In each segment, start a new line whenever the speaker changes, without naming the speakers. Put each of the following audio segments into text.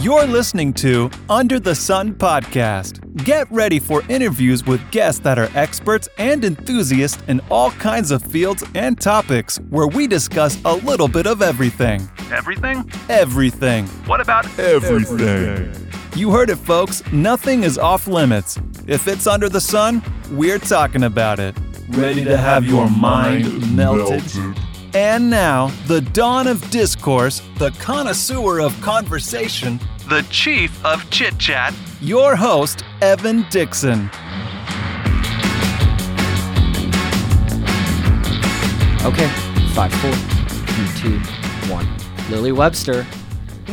You're listening to Under the Sun podcast. Get ready for interviews with guests that are experts and enthusiasts in all kinds of fields and topics where we discuss a little bit of everything.
Everything?
Everything.
What about
everything? You heard it, folks. Nothing is off limits. If it's under the sun, we're talking about it. Ready to have your mind melted? And now, the dawn of discourse, the connoisseur of conversation,
the chief of chit chat,
your host, Evan Dixon.
Okay, five, four, three, two, one. Lily Webster,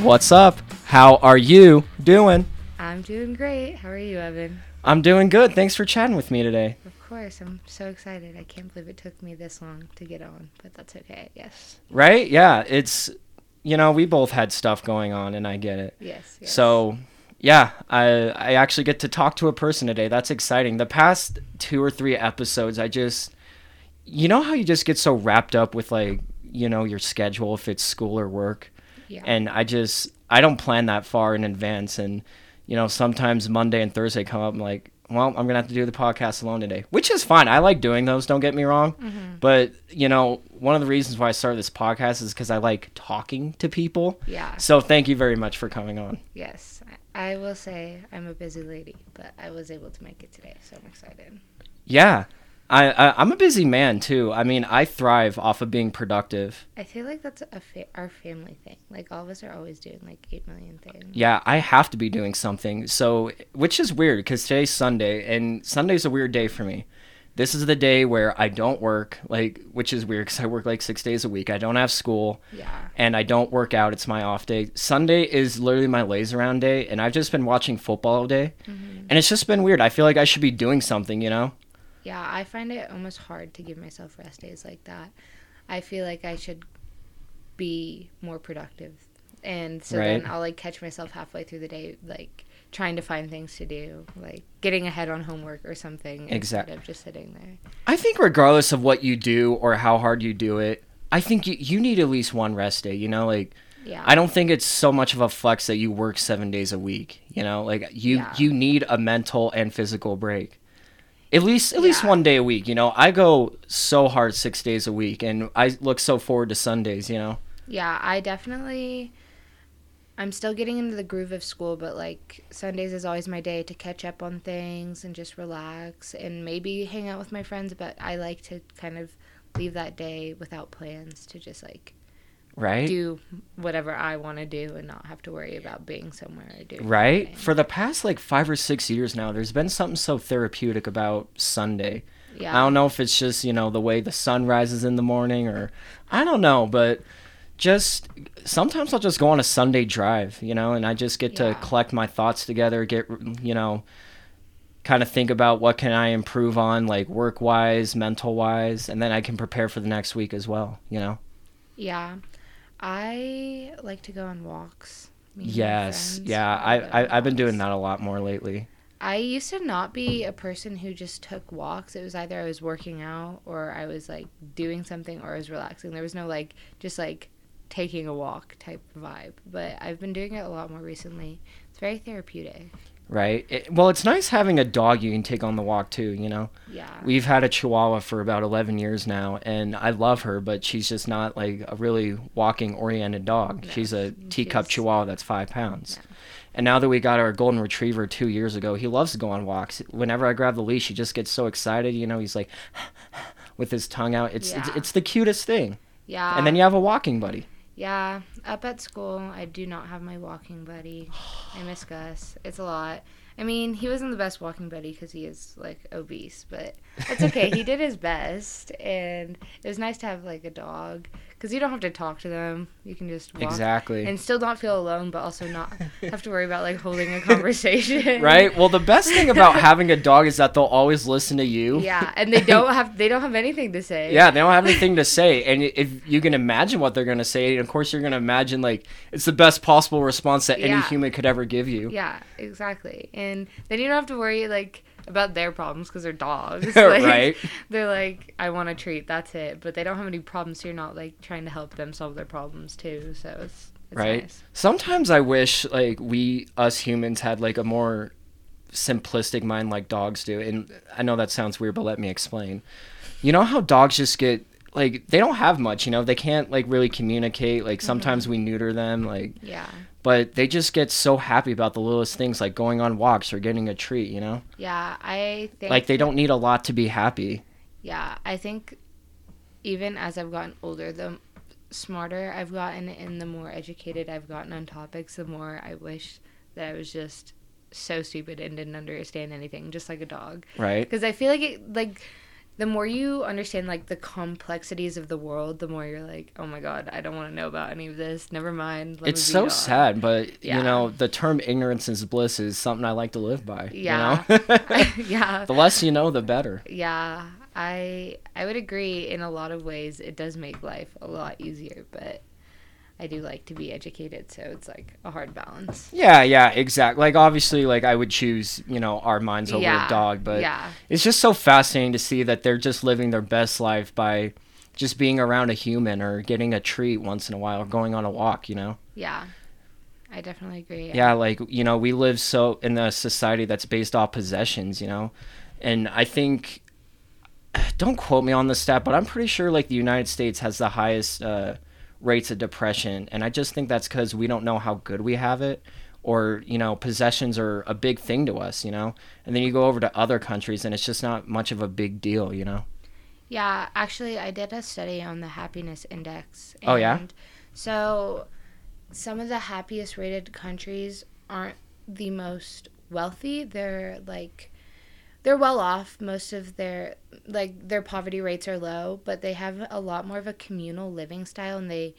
what's up? How are you doing?
I'm doing great. How are you, Evan?
I'm doing good. Thanks for chatting with me today.
Of course. I'm so excited. I can't believe it took me this long to get on, but that's okay. Yes.
Right? Yeah. It's, you know, we both had stuff going on, and I get it.
Yes. yes.
So, yeah, I I actually get to talk to a person today. That's exciting. The past two or three episodes, I just, you know, how you just get so wrapped up with like, you know, your schedule if it's school or work,
yeah.
and I just I don't plan that far in advance, and you know, sometimes Monday and Thursday come up, I'm like, well, I'm gonna have to do the podcast alone today, which is fine. I like doing those. Don't get me wrong,
Mhm.
but you know, one of the reasons why I started this podcast is because I like talking to people.
Yeah.
So thank you very much for coming on.
Yes. I will say I'm a busy lady, but I was able to make it today, so I'm excited.
Yeah, I, I I'm a busy man too. I mean, I thrive off of being productive.
I feel like that's a fa- our family thing. Like all of us are always doing like eight million things.
Yeah, I have to be doing something. So, which is weird because today's Sunday, and Sunday's a weird day for me. This is the day where I don't work, like, which is weird because I work like six days a week. I don't have school.
Yeah.
and I don't work out. It's my off day. Sunday is literally my lays around day, and I've just been watching football all day,
Mhm.
and it's just been weird. I feel like I should be doing something, you know?
Yeah, I find it almost hard to give myself rest days like that. I feel like I should be more productive. And so
Right.
then I'll like catch myself halfway through the day like trying to find things to do, like getting ahead on homework or something
Exact-
instead of just sitting there.
I think regardless of what you do or how hard you do it, I think you, you need at least one rest day, you know? Like,
Yeah.
I don't think it's so much of a flex that you work seven days a week, you know? Like, you,
Yeah.
you need a mental and physical break. At least, at least one day a week, you know. I go so hard six days a week, and I look so forward to Sundays, you know.
Yeah, I definitely I'm still getting into the groove of school, but like Sundays is always my day to catch up on things and just relax and maybe hang out with my friends, but I like to kind of leave that day without plans to just like
Right?
do whatever I want to do and not have to worry about being somewhere or doing
Right?
anything.
For the past like five or six years now, there's been something so therapeutic about Sunday.
yeah.
I don't know if it's just, you know, the way the sun rises in the morning or I don't know, but just sometimes I'll just go on a Sunday drive, you know, and I just get
Yeah.
to collect my thoughts together, get, you know, kind of think about what can I improve on like work-wise, mental-wise, and then I can prepare for the next week as well, you know.
Yeah. I like to go on walks. me and my
Yes. Yeah,
I
I,
go on
I I've been doing that a lot more lately.
I used to not be a person who just took walks. It was either I was working out or I was like doing something or I was relaxing. There was no like just like taking a walk type vibe. But I've been doing it a lot more recently. It's very therapeutic.
Right. It, well, it's nice having a dog you can take on the walk too. You know,
Yeah.
we've had a Chihuahua for about eleven years now, and I love her, but she's just not like a really walking oriented dog.
No,
she's a teacup
she's-
Chihuahua that's five pounds.
Yeah.
And now that we got our golden retriever two years ago, he loves to go on walks. Whenever I grab the leash, he just gets so excited. You know, he's like with his tongue out. It's it's, it's the cutest thing.
Yeah.
And then you have a walking buddy.
Yeah, up at school, I do not have my walking buddy. I miss Gus. It's a lot. I mean, he wasn't the best walking buddy because he is like obese, but that's okay. he did his best, and it was nice to have like a dog because you don't have to talk to them. You can just walk
Exactly.
and still not feel alone, but also not have to worry about like holding a conversation.
Right. Well, the best thing about having a dog is that they'll always listen to you.
Yeah, and they don't have they don't have anything to say.
Yeah, they don't have anything to say, and if you can imagine what they're gonna say, and of course you're gonna imagine like it's the best possible response that any human could ever give you.
Yeah, exactly. And then you don't have to worry like about their problems because they're dogs. Like,
Right.
They're like, I want a treat. That's it. But they don't have any problems, so you're not like trying to help them solve their problems too. So it's, it's
right
nice.
sometimes i wish like we us humans had like a more simplistic mind like dogs do and i know that sounds weird but let me explain you know how dogs just get like they don't have much you know they can't like really communicate like mm-hmm. sometimes we neuter them like
Yeah.
But they just get so happy about the littlest things like going on walks or getting a treat you know
Yeah. I think
like they don't need a lot to be happy
Yeah, I think even as I've gotten older, the smarter I've gotten and the more educated I've gotten on topics, the more I wish that I was just so stupid and didn't understand anything, just like a dog.
right
Because I feel like it, like the more you understand like the complexities of the world, the more you're like, oh my god, I don't want to know about any of this. Never mind.
it's so
dog."
sad but
Yeah.
you know the term ignorance is bliss is something i like to live by
Yeah.
you know?
yeah.
the less you know the better
Yeah, I I would agree in a lot of ways it does make life a lot easier, but I do like to be educated, so it's like a hard balance.
Yeah, yeah, exactly. Like obviously, like I would choose, you know, our minds over
yeah,
a dog, but
yeah,
it's just so fascinating to see that they're just living their best life by just being around a human or getting a treat once in a while or going on a walk, you know?
yeah, I definitely agree.
Yeah, like, you know, we live so in a society that's based off possessions, you know? And I think don't quote me on the stat, but I'm pretty sure like the United States has the highest uh, rates of depression, and I just think that's because we don't know how good we have it, or you know, possessions are a big thing to us, you know. And then you go over to other countries, and it's just not much of a big deal, you know.
Yeah, actually, I did a study on the happiness index.
Oh, yeah?
So, some of the happiest rated countries aren't the most wealthy. They're like, they're well off. Most of their like their poverty rates are low, but they have a lot more of a communal living style, and they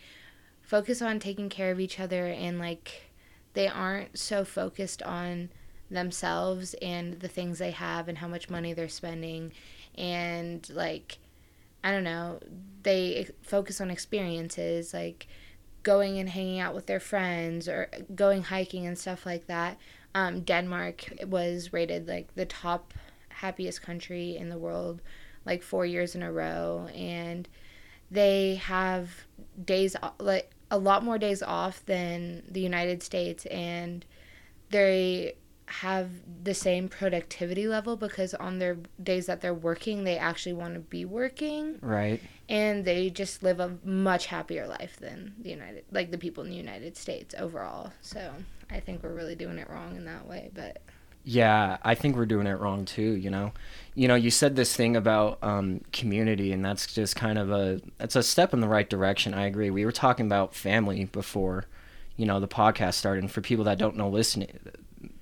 focus on taking care of each other, and like they aren't so focused on themselves and the things they have and how much money they're spending and like I don't know, they focus on experiences like going and hanging out with their friends or going hiking and stuff like that. Um, Denmark was rated like the top happiest country in the world like four years in a row, and they have days like a lot more days off than the United States, and they have the same productivity level because on their days that they're working, they actually want to be working
Right.
and they just live a much happier life than the United like the people in the United States overall. So, I think we're really doing it wrong in that way, but
Yeah, I think we're doing it wrong too. You know, you know, you said this thing about um, community, and that's just kind of a that's a step in the right direction. I agree. We were talking about family before, you know, the podcast started. And for people that don't know, listening.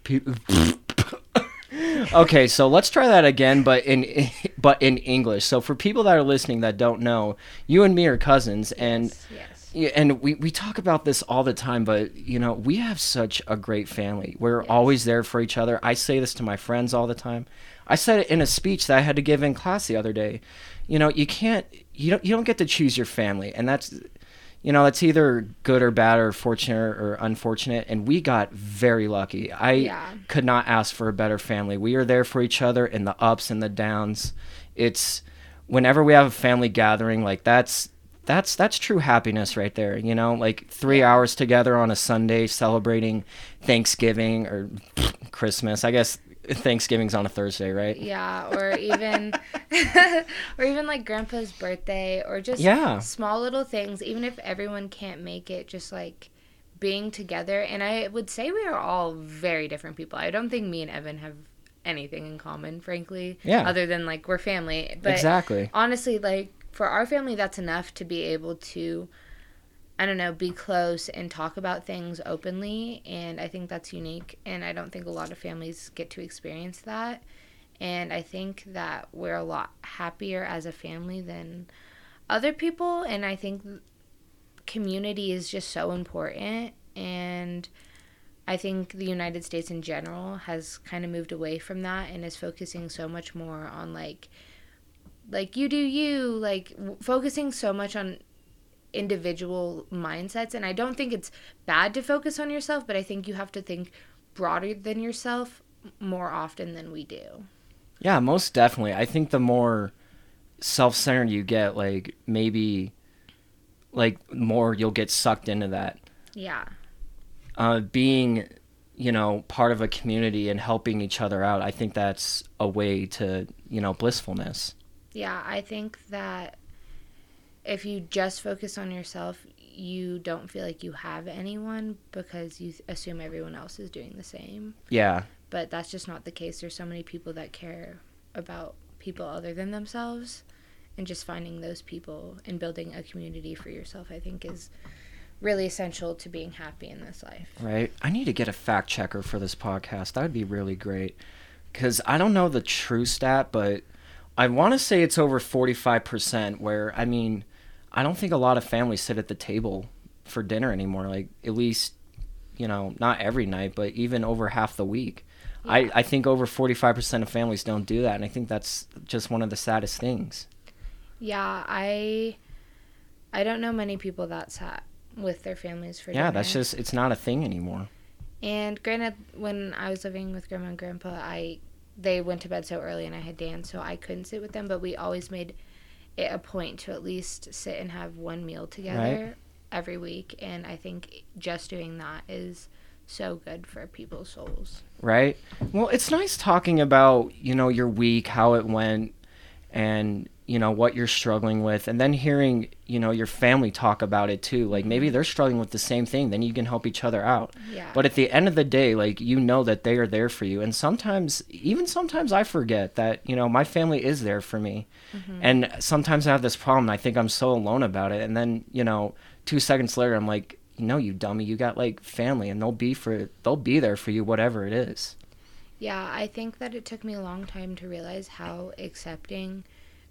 Okay, so let's try that again, but in but in English. So for people that are listening that don't know, you and me are cousins, and
yes, yes.
Yeah, and we, we talk about this all the time, but you know, we have such a great family. We're
Yes.
always there for each other. I say this to my friends all the time. I said it in a speech that I had to give in class the other day. You know, you can't you don't you don't get to choose your family, and that's you know, it's either good or bad or fortunate or unfortunate, and we got very lucky. I
Yeah.
could not ask for a better family. We are there for each other in the ups and the downs. It's whenever we have a family gathering, like that's that's that's true happiness right there. You know, like three hours together on a Sunday celebrating Thanksgiving or Christmas. I guess Thanksgiving's on a Thursday, right?
Yeah, or even or even like grandpa's birthday or just
Yeah.
small little things even if everyone can't make it just like being together and I would say we are all very different people. I don't think me and Evan have anything in common, frankly.
Yeah.
Other than like we're family. But
exactly.
honestly, like for our family, that's enough to be able to, I don't know, be close and talk about things openly. And I think that's unique. And I don't think a lot of families get to experience that. And I think that we're a lot happier as a family than other people. And I think community is just so important. And I think the United States in general has kind of moved away from that and is focusing so much more on like like you do you like w- focusing so much on individual mindsets and I don't think it's bad to focus on yourself but I think you have to think broader than yourself more often than we do.
Yeah, most definitely. I think the more self-centered you get, like maybe like more you'll get sucked into that.
Yeah.
Uh, being, you know, part of a community and helping each other out, I think that's a way to, you know, blissfulness.
Yeah, I think that if you just focus on yourself, you don't feel like you have anyone because you assume everyone else is doing the same.
Yeah.
But that's just not the case. There's so many people that care about people other than themselves. And just finding those people and building a community for yourself, I think, is really essential to being happy in this life.
Right. I need to get a fact checker for this podcast. That would be really great. Because I don't know the true stat, but I want to say it's over 45%, where, I mean, I don't think a lot of families sit at the table for dinner anymore. Like, at least, you know, not every night, but even over half the week.
Yeah.
I, I think over 45% of families don't do that. And I think that's just one of the saddest things.
Yeah, I I don't know many people that sat with their families for dinner.
Yeah,
dinner.
that's just, it's not a thing anymore.
And granted, when I was living with grandma and grandpa, I they went to bed so early and I had dance, so I couldn't sit with them. But we always made it a point to at least sit and have one meal together
Right.
every week. And I think just doing that is so good for people's souls.
right? Well, it's nice talking about, you know, your week, how it went, and, you know, what you're struggling with, and then hearing, you know, your family talk about it too. Like maybe mm-hmm. they're struggling with the same thing, then you can help each other out.
Yeah.
But at the end of the day, like, you know that they are there for you. And sometimes, even sometimes I forget that, you know, my family is there for me. Mm-hmm. And sometimes I have this problem. I think I'm so alone about it. And then, you know, two seconds later, I'm like, no, you dummy, you got like family and they'll be for, they'll be there for you, whatever it is.
Yeah, I think that it took me a long time to realize how accepting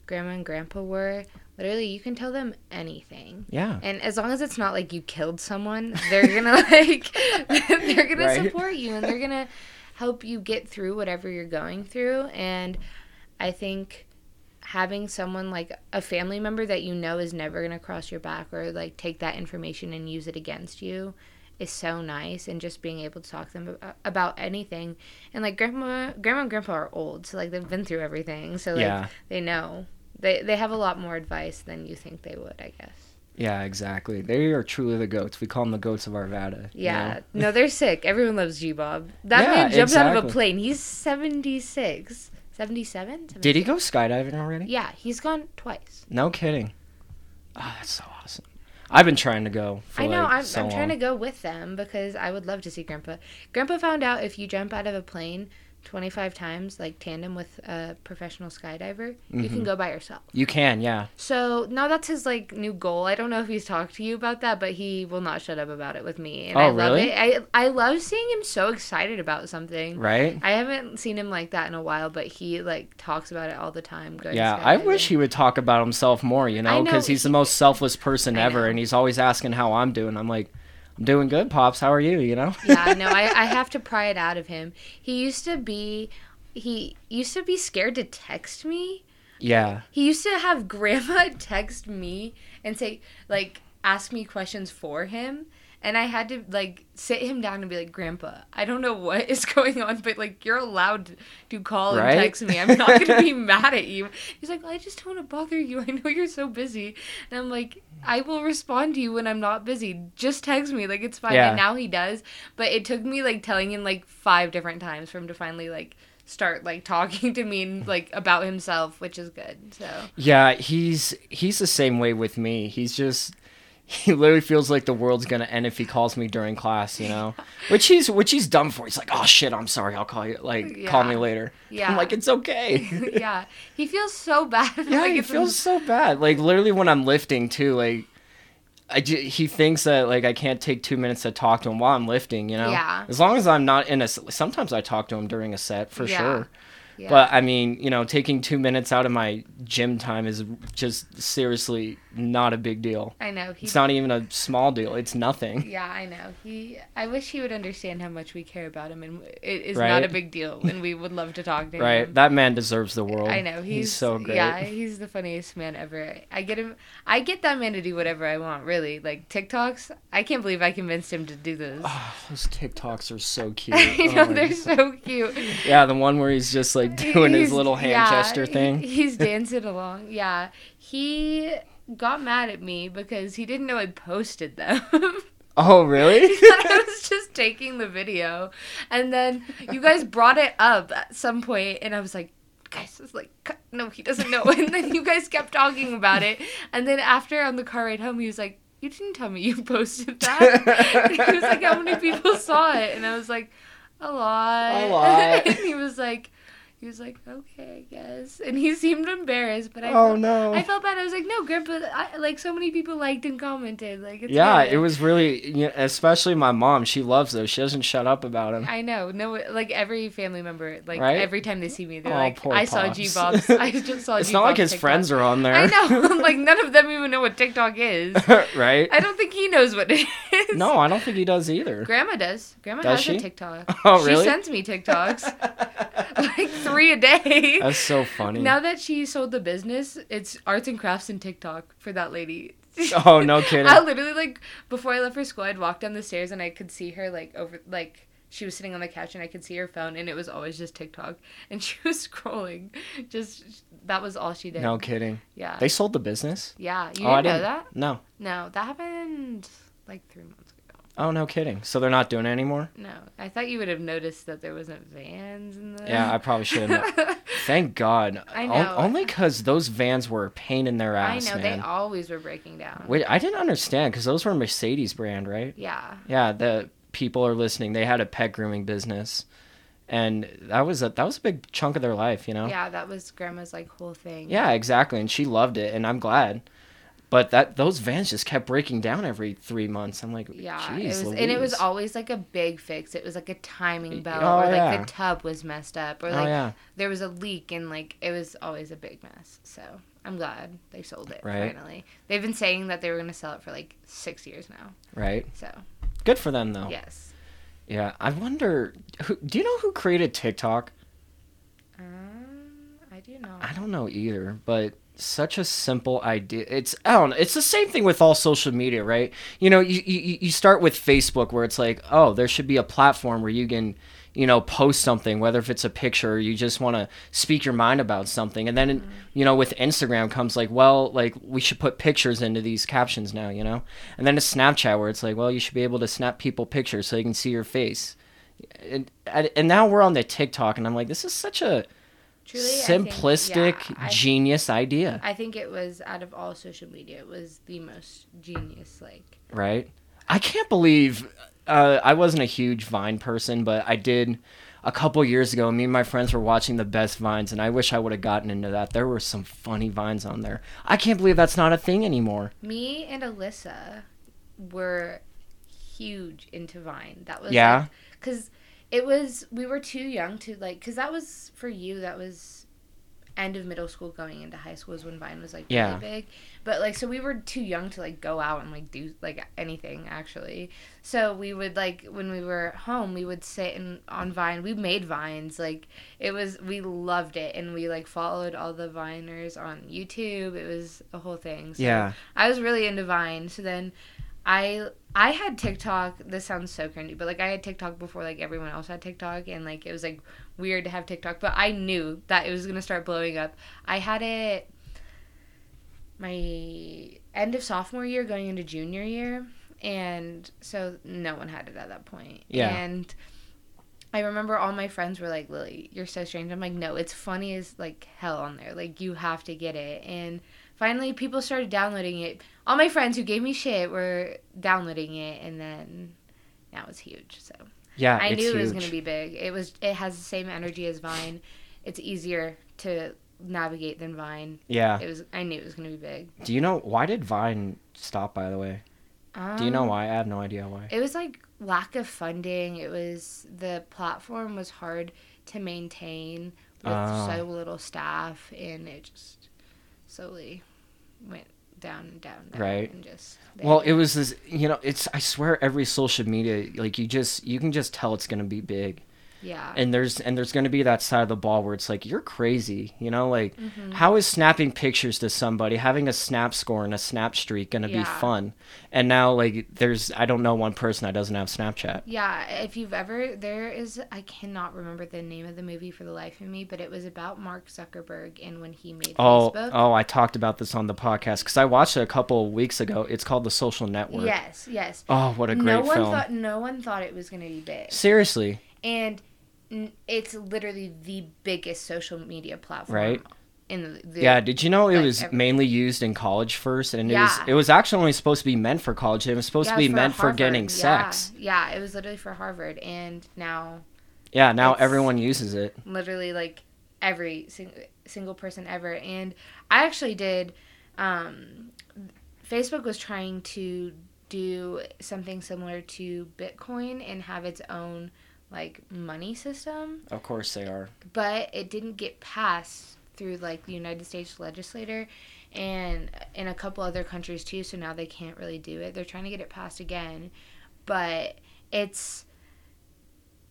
grandma and grandpa were. Literally, you can tell them anything.
Yeah.
And as long as it's not like you killed someone, they're gonna like they're gonna
Right.
support you and they're gonna help you get through whatever you're going through. And I think having someone like a family member that you know is never gonna cross your back or like take that information and use it against you is so nice and just being able to talk to them about, anything and like grandma grandma and grandpa are old so like they've been through everything so like
Yeah.
they know they they have a lot more advice than you think they would i guess
Yeah, exactly. They are truly the goats. We call them the goats of Arvada. you
Yeah,
know?
no, they're sick. Everyone loves G Bob. That
Yeah,
man jumped out of a plane. He's 76. 77?
Did he go skydiving already?
Yeah, he's gone twice.
No kidding. Oh, that's so awesome. I've been trying to go. For
I know.
like,
I'm,
so
I'm trying to go with them because I would love to see Grandpa. Grandpa found out if you jump out of a plane 25 times, like tandem with a professional skydiver, you
Mm-hmm.
can go by yourself.
You can, yeah.
So now that's his like new goal. I don't know if he's talked to you about that, but he will not shut up about it with me, and
Oh,
I love
really?
it. I I love seeing him so excited about something.
Right?
I haven't seen him like that in a while, but he like talks about it all the time.
Yeah, I wish he would talk about himself more, you know, because he's the most selfless person
I
ever,
know.
and he's always asking how I'm doing. I'm like, I'm doing good, pops. How are you? You know?
yeah, no, I, I have to pry it out of him. He used to be, he used to be scared to text me.
yeah,
He used to have grandma text me and say, like, ask me questions for him. And I had to, like, sit him down and be like, Grandpa, I don't know what is going on, but, like, you're allowed to call
Right?
and text me. I'm not going to be mad at you. He's like, I just don't want to bother you. I know you're so busy. And I'm like, I will respond to you when I'm not busy. Just text me. Like, it's fine.
Yeah.
And now he does. But it took me, like, telling him, like, five different times for him to finally, like, start, like, talking to me and, like, about himself, which is good. So.
yeah. He's he's the same way with me. He's just he literally feels like the world's gonna end if he calls me during class, you know, which he's which he's done for. He's like, oh shit, I'm sorry, I'll call you. Like, call me later.
Yeah.
I'm like, it's okay.
yeah, he feels so bad.
Yeah,
like
he feels so bad. Like literally when I'm lifting too, like I ju- he thinks that like I can't take two minutes to talk to him while I'm lifting. You know,
Yeah.
As long as I'm not in a. Sometimes I talk to him during a set for
Yeah.
sure.
Yeah.
But I mean, you know, taking two minutes out of my gym time is just seriously not a big deal.
I know. He,
It's not even a small deal. It's nothing.
Yeah, I know. He. I wish he would understand how much we care about him, and it is
Right.
not a big deal, and we would love to talk to him. Right?
That man deserves the world.
I know he's,
so great.
Yeah, he's the funniest man ever. I get him. I get that man to do whatever I want. Really, like TikToks. I can't believe I convinced him to do those.
Ah, those TikToks are so cute.
I oh know
Oh
they're
God.
so cute.
Yeah, the one where he's just like doing his little hand
yeah,
gesture thing.
he- He's dancing along. Yeah, he got mad at me because he didn't know I posted them.
Oh, really?
I was just taking the video, and then you guys brought it up at some point, and I was like, "Guys, it's like, no, he doesn't know." And then you guys kept talking about it, and then after on the car ride home, he was like, "You didn't tell me you posted that." he was like, "How many people saw it?" And I was like, "A lot."
A lot.
and he was like. He was like, okay, I guess, and he seemed embarrassed, but I
Oh
felt,
no.
I felt bad. I was like, no, Grandpa, I, like so many people liked and commented, like it's
yeah,
good."
it was really, you know, especially my mom. She loves those. She doesn't shut up about them.
I know. No, like every family member, like
Right?
every time they see me, they're
Aw,
like,
poor
"I saw G Bob's. I just saw."
It's not like his friends are on there.
I know. like none of them even know what TikTok is.
right?
I don't think he knows what it is.
No, I don't think he does either.
Grandma does. Grandma
Does
has
she?
a TikTok.
Oh, really?
She sends me TikToks, like three a day.
That's so funny.
Now that she sold the business, it's arts and crafts and TikTok for that lady.
oh, no kidding.
I literally like before I left for school, I'd walk down the stairs and I could see her like over like she was sitting on the couch and I could see her phone and it was always just TikTok and she was scrolling. Just that was all she did.
No kidding.
Yeah.
They sold the business?
yeah. You
oh, I
didn't know
didn't.
that?
No.
No, that happened like three months ago.
Oh, no kidding. So they're not doing it anymore?
No, I thought you would have noticed that there wasn't vans in the.
Yeah, I probably should have. Thank God.
I
O-
know.
only because those vans were a pain in their ass.
I know
man.
they always were breaking down.
Wait, I didn't understand because those were Mercedes brand, right?
Yeah.
Yeah, the people are listening. They had a pet grooming business, and that was a that was a big chunk of their life, you know.
Yeah, that was grandma's like whole thing.
Yeah, exactly, and she loved it, and I'm glad. But that those vans just kept breaking down every three months. I'm like,
Yeah, it was, and it was always like a big fix. It was like a timing belt,
Oh,
or like
yeah.
the tub was messed up, or
oh
like
yeah,
there was a leak, and like it was always a big mess. So I'm glad they sold it
Right.
finally. They've been saying that they were gonna sell it for like six years now.
right.
So
Good for them though.
yes,
Yeah, I wonder. Who, do you know who created TikTok?
um, I do not.
I don't know either, but such a simple idea. It's I don't know. It's the same thing with all social media, right? You know, you you, you start with Facebook where it's like, oh, there should be a platform where you can, you know, post something, whether if it's a picture or you just want to speak your mind about something. And then, mm-hmm. you know, with Instagram comes like, well, like we should put pictures into these captions now, you know? And then it's Snapchat where it's like, well, you should be able to snap people pictures so you can see your face. And and now we're on the TikTok and I'm like, this is such a
Truly, I think-
simplistic,
yeah, I-
genius idea,
I think it was out of all social media, it was the most genius. Like,
right? I can't believe uh, I wasn't a huge Vine person, but I did a couple years ago. Me and my friends were watching the best Vines, and I wish I would have gotten into that. There were some funny Vines on there. I can't believe that's not a thing anymore.
me and Alyssa were huge into Vine. That was
Yeah?
because it was we were too young to like because that was for you that was end of middle school going into high school is when Vine was like
Yeah.
really big. But like so we were too young to like go out and like do like anything actually. So we would like when we were home we would sit and on Vine. We made vines like it was we loved it and we like followed all the Viners on YouTube. It was a whole thing. So
Yeah,
I was really into Vine. So then I I had TikTok. This sounds so cringy, but like I had TikTok before like everyone else had TikTok, and like it was like weird to have TikTok. But I knew that it was gonna start blowing up. I had it my end of sophomore year, going into junior year, and so no one had it at that point.
Yeah.
And I remember all my friends were like, "Lily, you're so strange." I'm like, "No, it's funny as like hell on there. Like you have to get it." And finally, people started downloading it. All my friends who gave me shit were downloading it, and then now it's huge. So
yeah.
I knew it was gonna be big. It was. It has the same energy as Vine. It's easier to navigate than Vine.
Yeah.
It was. I knew it was gonna be big.
Do you know why did Vine stop? By the way, do you know
Um,
why? I have no idea why.
It was like lack of funding. It was the platform was hard to maintain with
Oh.
so little staff, and it just slowly went down and down, down
Right.
And just
Well, it was this, you know, it's I swear every social media like you just you can just tell it's going to be big.
Yeah.
And there's and there's going to be that side of the ball where it's like you're crazy, you know, like
Mm-hmm.
how is snapping pictures to somebody, having a snap score and a snap streak going to be fun? And now like there's I don't know one person that doesn't have Snapchat.
Yeah, if you've ever, there is, I cannot remember the name of the movie for the life of me, but it was about Mark Zuckerberg and when he made
Oh,
Facebook.
oh, I talked about this on the podcast cuz I watched it a couple weeks ago. It's called The Social Network.
Yes, yes.
Oh, what a great
no one
film.
thought no one thought it was going to be big,
Seriously.
and it's literally the biggest social media platform.
Right.
In the, the
Yeah, did you know it
like,
was
every-
mainly used in college first, and it was it was actually only supposed to be meant for college. It was supposed
yeah,
to be
for
meant for getting
yeah,
sex.
Yeah, it was literally for Harvard, and now
Yeah, now everyone uses it.
literally like every sing- single person ever and i actually did um facebook was trying to do something similar to bitcoin and have its own like money system
Of course they are.
but it didn't get passed through like the united states legislator and in a couple other countries too so now they can't really do it they're trying to get it passed again but it's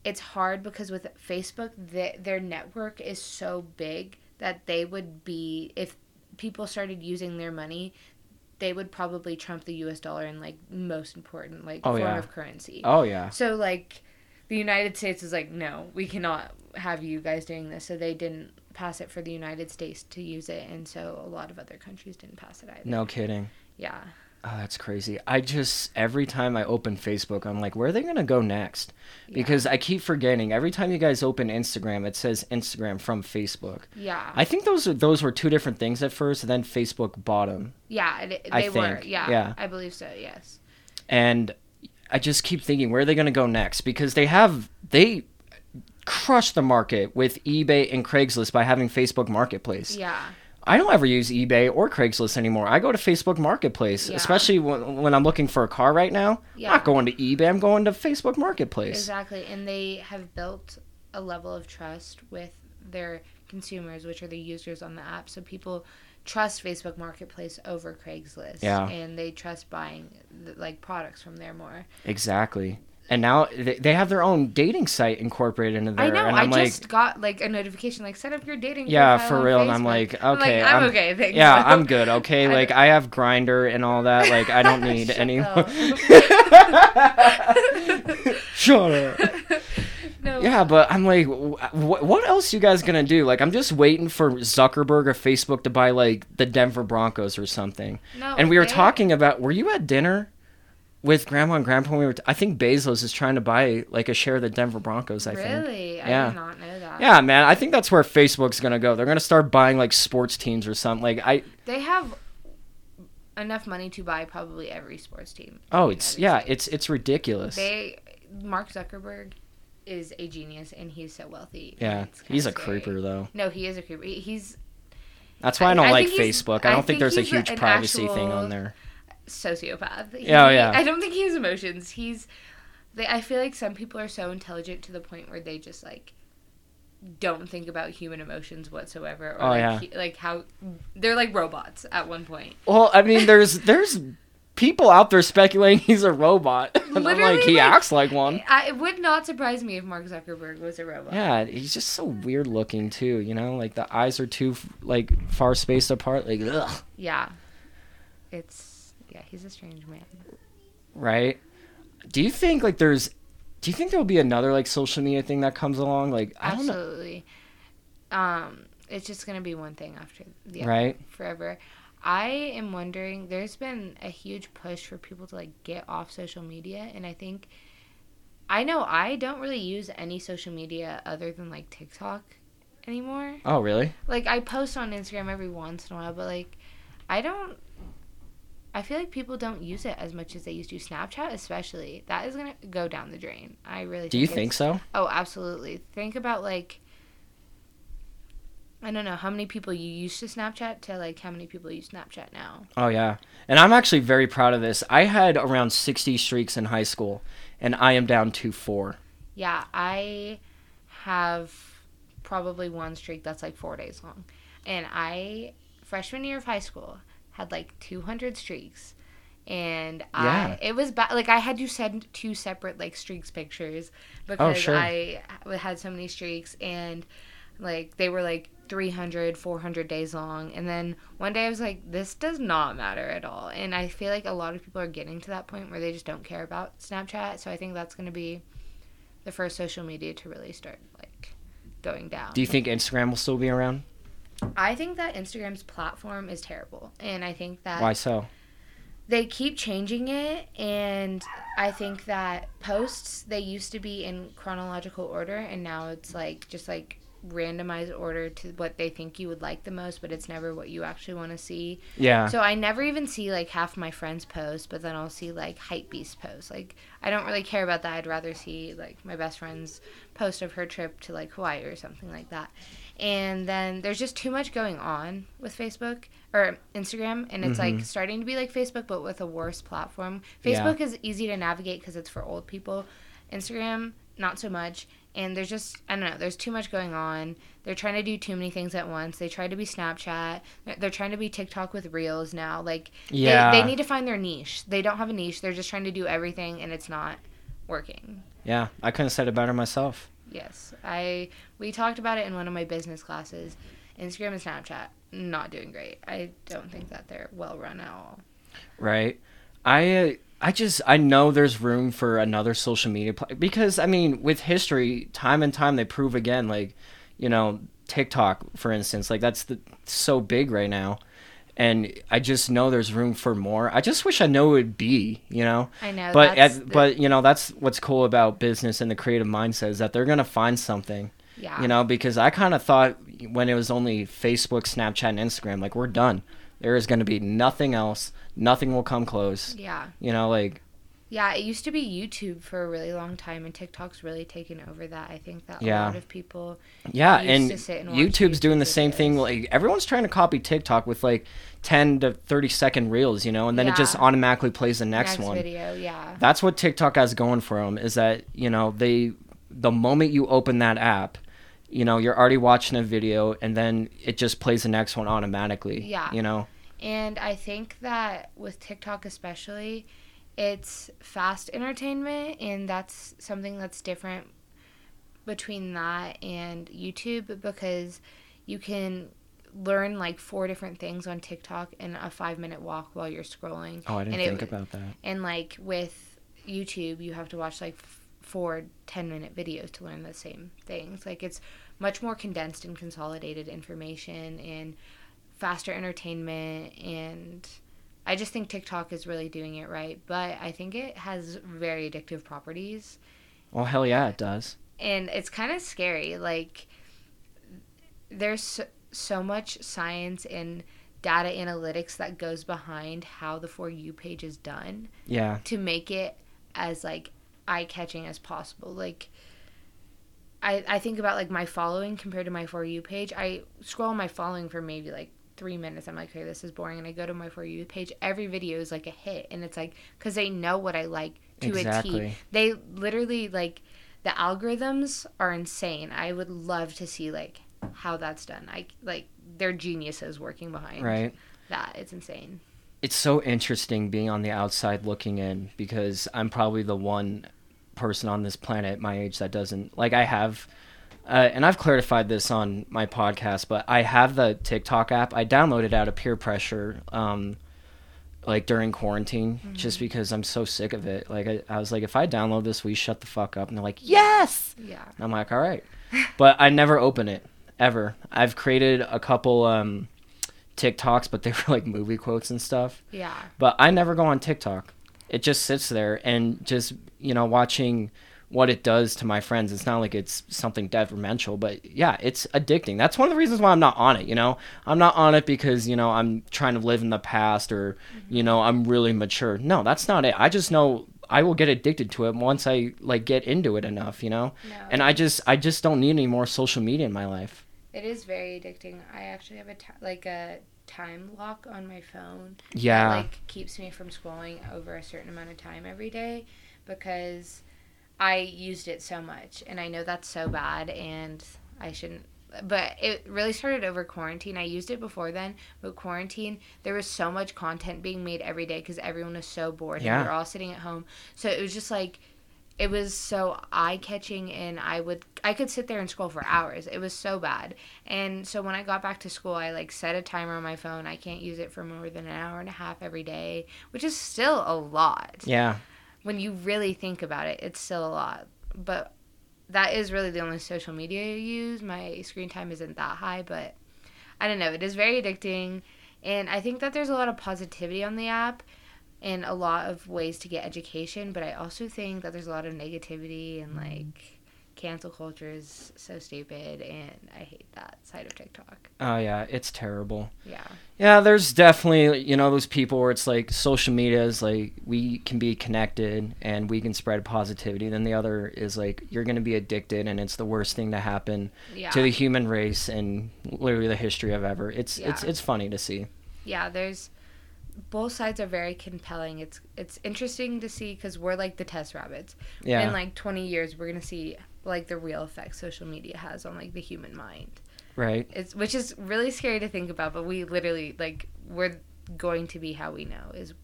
it's hard because with facebook the, their network is so big that they would be if people started using their money they would probably trump the us dollar in like most important like
Oh,
form
yeah.
of currency
Oh yeah.
so like the United States was like, no, we cannot have you guys doing this. So they didn't pass it for the United States to use it, and so a lot of other countries didn't pass it either.
No kidding.
Yeah.
Oh, that's crazy. I just every time I open Facebook, I'm like, where are they gonna go next? Because I keep forgetting. Every time you guys open Instagram, it says Instagram from Facebook.
Yeah.
I think those are those were two different things at first. And then Facebook bought them,
yeah. It,
I
they were.
think,
Yeah,
yeah.
I believe so. Yes.
and I just keep thinking, where are they gonna go next? Because they have they crushed the market with eBay and Craigslist by having Facebook Marketplace.
Yeah.
I don't ever use eBay or Craigslist anymore. I go to Facebook Marketplace,
Yeah.
especially when, when I'm looking for a car right now.
Yeah.
I'm not going to eBay. I'm going to Facebook Marketplace.
Exactly. And they have built a level of trust with their consumers, which are the users on the app. So people trust Facebook Marketplace over Craigslist.
Yeah.
And they trust buying like products from there more.
Exactly. And now they, they have their own dating site incorporated into there.
I know.
And
I
I'm like,
just got like a notification like set up your dating.
yeah, for real. And I'm
Facebook."
like,
I'm
okay,
I'm,
I'm-
okay. Thanks.
yeah, I'm good. Okay,
I
like I have Grindr and all that. Like I don't need any. Shut up.
No.
Yeah, but I'm like, wh- what else you guys gonna do? Like, I'm just waiting for Zuckerberg or Facebook to buy like the Denver Broncos or something.
No.
and we were talking about. Were you at dinner with Grandma and Grandpa? when We were. T- I think Bezos is trying to buy like a share of the Denver Broncos. I think.
Really? I
Yeah.
did not know that.
Yeah, man. I think that's where Facebook's gonna go. They're gonna start buying like sports teams or something. Like I.
They have enough money to buy probably every sports team.
Oh, it's yeah. It's it's ridiculous.
They Mark Zuckerberg is a genius and he's so wealthy.
yeah, he's a
scary.
creeper though.
No, he is a creeper. He's
That's why I
I-
don't
I
like Facebook. I don't think
think
there's a huge privacy thing on there.
sociopath. He,
Yeah, oh, yeah.
I don't think he has emotions. He's they, I feel like some people are so intelligent to the point where they just like don't think about human emotions whatsoever or
Oh,
like,
yeah.
he- like how they're like robots at one point.
Well, I mean, there's there's people out there speculating he's a robot. and I'm like, he
like-
acts like one.
I, it would not surprise me if Mark Zuckerberg was a robot.
Yeah, he's just so weird looking too. You know, like the eyes are too like far spaced apart. Like, ugh,
Yeah. It's yeah, he's a strange man.
right? Do you think like there's? Do you think there will be another like social media thing that comes along? Like, I don't know.
Absolutely. Um, it's just gonna be one thing after the other
Right.
forever. I am wondering. There's been a huge push for people to like get off social media, and I think I know I don't really use any social media other than like TikTok anymore.
Oh, really?
Like I post on Instagram every once in a while, but like I don't. I feel like people don't use it as much as they used to. Snapchat, especially, that is gonna go down the drain. I really.
Do you think so?
Oh, absolutely. Think about like I don't know how many people you used to Snapchat to like how many people use Snapchat now.
Oh yeah, and I'm actually very proud of this. I had around 60 streaks in high school, and I am down to four.
Yeah, I have probably one streak that's like 4 days long. And I freshman year of high school had like 200 streaks. And
Yeah.
I, it was bad. Like I had to send two separate like streaks pictures oh, because
sure.
I had so many streaks and like they were like 300 400 days long. And then one day i was like this does not matter at all. And i feel like a lot of people are getting to that point where they just don't care about snapchat. So i think that's going to be the first social media to really start like going down.
Do you think Instagram will still be around?
i think that instagram's platform is terrible. And i think that
Why so?
they keep changing it. And i think that posts they used to be in chronological order. And now it's like just like randomized order to what they think you would like the most but it's never what you actually want to see.
Yeah.
so i never even see like half my friends posts but then i'll see like hype beast posts. Like i don't really care about that. I'd rather see like my best friend's post of her trip to like hawaii or something like that. And then there's just too much going on with facebook or instagram and it's like mm-hmm. starting to be like facebook but with a worse platform.
Yeah.
facebook is easy to navigate because it's for old people. Instagram not so much and there's just i don't know there's too much going on. They're trying to do too many things at once. They try to be snapchat. They're- trying to be tiktok with reels now. Like
Yeah.
they, they need to find their niche. They don't have a niche. They're just trying to do everything and it's not working.
Yeah. I couldn't have said it better myself.
yes. I we talked about it in one of my business classes. Instagram and snapchat not doing great. I don't think that they're well run at all.
Right. I uh, i just i know there's room for another social media pla- because i mean with history time and time they prove again like you know tiktok for instance like that's the, so big right now. And i just know there's room for more. I just wish i know it would be you know?
I know
but at,
the-
but you know that's what's cool about business and the creative mindset is that they're gonna find something
yeah.
you know? Because i kind of thought when it was only facebook snapchat and instagram like we're done there is going to be nothing else nothing will come close
yeah
you know like
Yeah, it used to be YouTube for a really long time, and TikTok's really taken over that. I think that
Yeah.
a lot of people.
yeah
used
and
to sit and
youtube's doing the same thing like everyone's trying to copy tiktok with like 10 to 30 second reels you know and then it just automatically plays the next, one
video, yeah.
that's what tiktok has going for them is that you know they the moment you open that app you know you're already watching a video and then it just plays the next one automatically
Yeah.
you know
And I think that with TikTok especially, it's fast entertainment, and that's something that's different between that and YouTube because you can learn like four different things on TikTok in a five minute walk while you're scrolling.
oh i didn't
And it-
think about that
And like with YouTube, you have to watch like four ten minute videos to learn the same things. Like it's much more condensed and consolidated information and faster entertainment. And I just think TikTok is really doing it right. But I think it has very addictive properties.
well hell yeah it does
And it's kind of scary. Like there's so, so much science and data analytics that goes behind how the For You page is done
yeah
to make it as like eye catching as possible. Like I I think about like my following compared to my for you page. I scroll my following for maybe like three minutes. I'm like, okay, this is boring, and I go to my for you page. Every video is like a hit, and it's like because they know what I like to a T. They literally like the algorithms are insane. I would love to see like how that's done. I like they're geniuses working behind
right
that. It's insane.
it's so interesting being on the outside looking in because I'm probably the one person on this planet my age that doesn't like I have uh, and I've clarified this on my podcast, but I have the TikTok app. I downloaded out of peer pressure, um, like during quarantine, just because I'm so sick of it. Like I, I was like, if I download this, we shut the fuck up? And they're like, yes.
Yeah.
And I'm like, all right, but I never open it ever. I've created a couple um, TikToks, but they were like movie quotes and stuff.
Yeah.
But I never go on TikTok. It just sits there and just, you know, watching what it does to my friends. It's not like it's something detrimental, but yeah, it's addicting. That's one of the reasons why I'm not on it, you know? I'm not on it because, you know, I'm trying to live in the past or, you know, I'm really mature. No, that's not it. I just know I will get addicted to it once I like get into it enough, you know?
No.
And I just I just don't need any more social media in my life.
It is very addicting. I actually have a like a time lock on my phone.
Yeah.
That, like keeps me from scrolling over a certain amount of time every day because I used it so much and I know that's so bad and I shouldn't but it really started over quarantine. I used it before then, but quarantine, there was so much content being made every day because everyone was so bored
Yeah.
and we were all sitting at home. So it was just like, it was so eye catching, and I would I could sit there and scroll for hours. It was so bad. And so when I got back to school, I like set a timer on my phone. I can't use it for more than an hour and a half every day, which is still a lot
Yeah.
when you really think about it, it's still a lot. But that is really the only social media I use. My screen time isn't that high, but I don't know. It is very addicting. And I think that there's a lot of positivity on the app and a lot of ways to get education. But I also think that there's a lot of negativity and mm-hmm. like cancel culture is so stupid. And I hate that side of TikTok.
Oh yeah, it's terrible.
Yeah.
Yeah, there's definitely you know those people where it's like social media is like we can be connected and we can spread positivity. Then the other is like you're gonna be addicted and it's the worst thing to happen
Yeah.
to the human race and literally the history of ever. It's it's it's funny to see.
yeah there's both sides are very compelling it's it's interesting to see because we're like the test rabbits
Yeah.
in like 20 years we're gonna see like the real effect social media has on like the human mind
right.
it's which is really scary to think about but we literally like we're going to be how we know is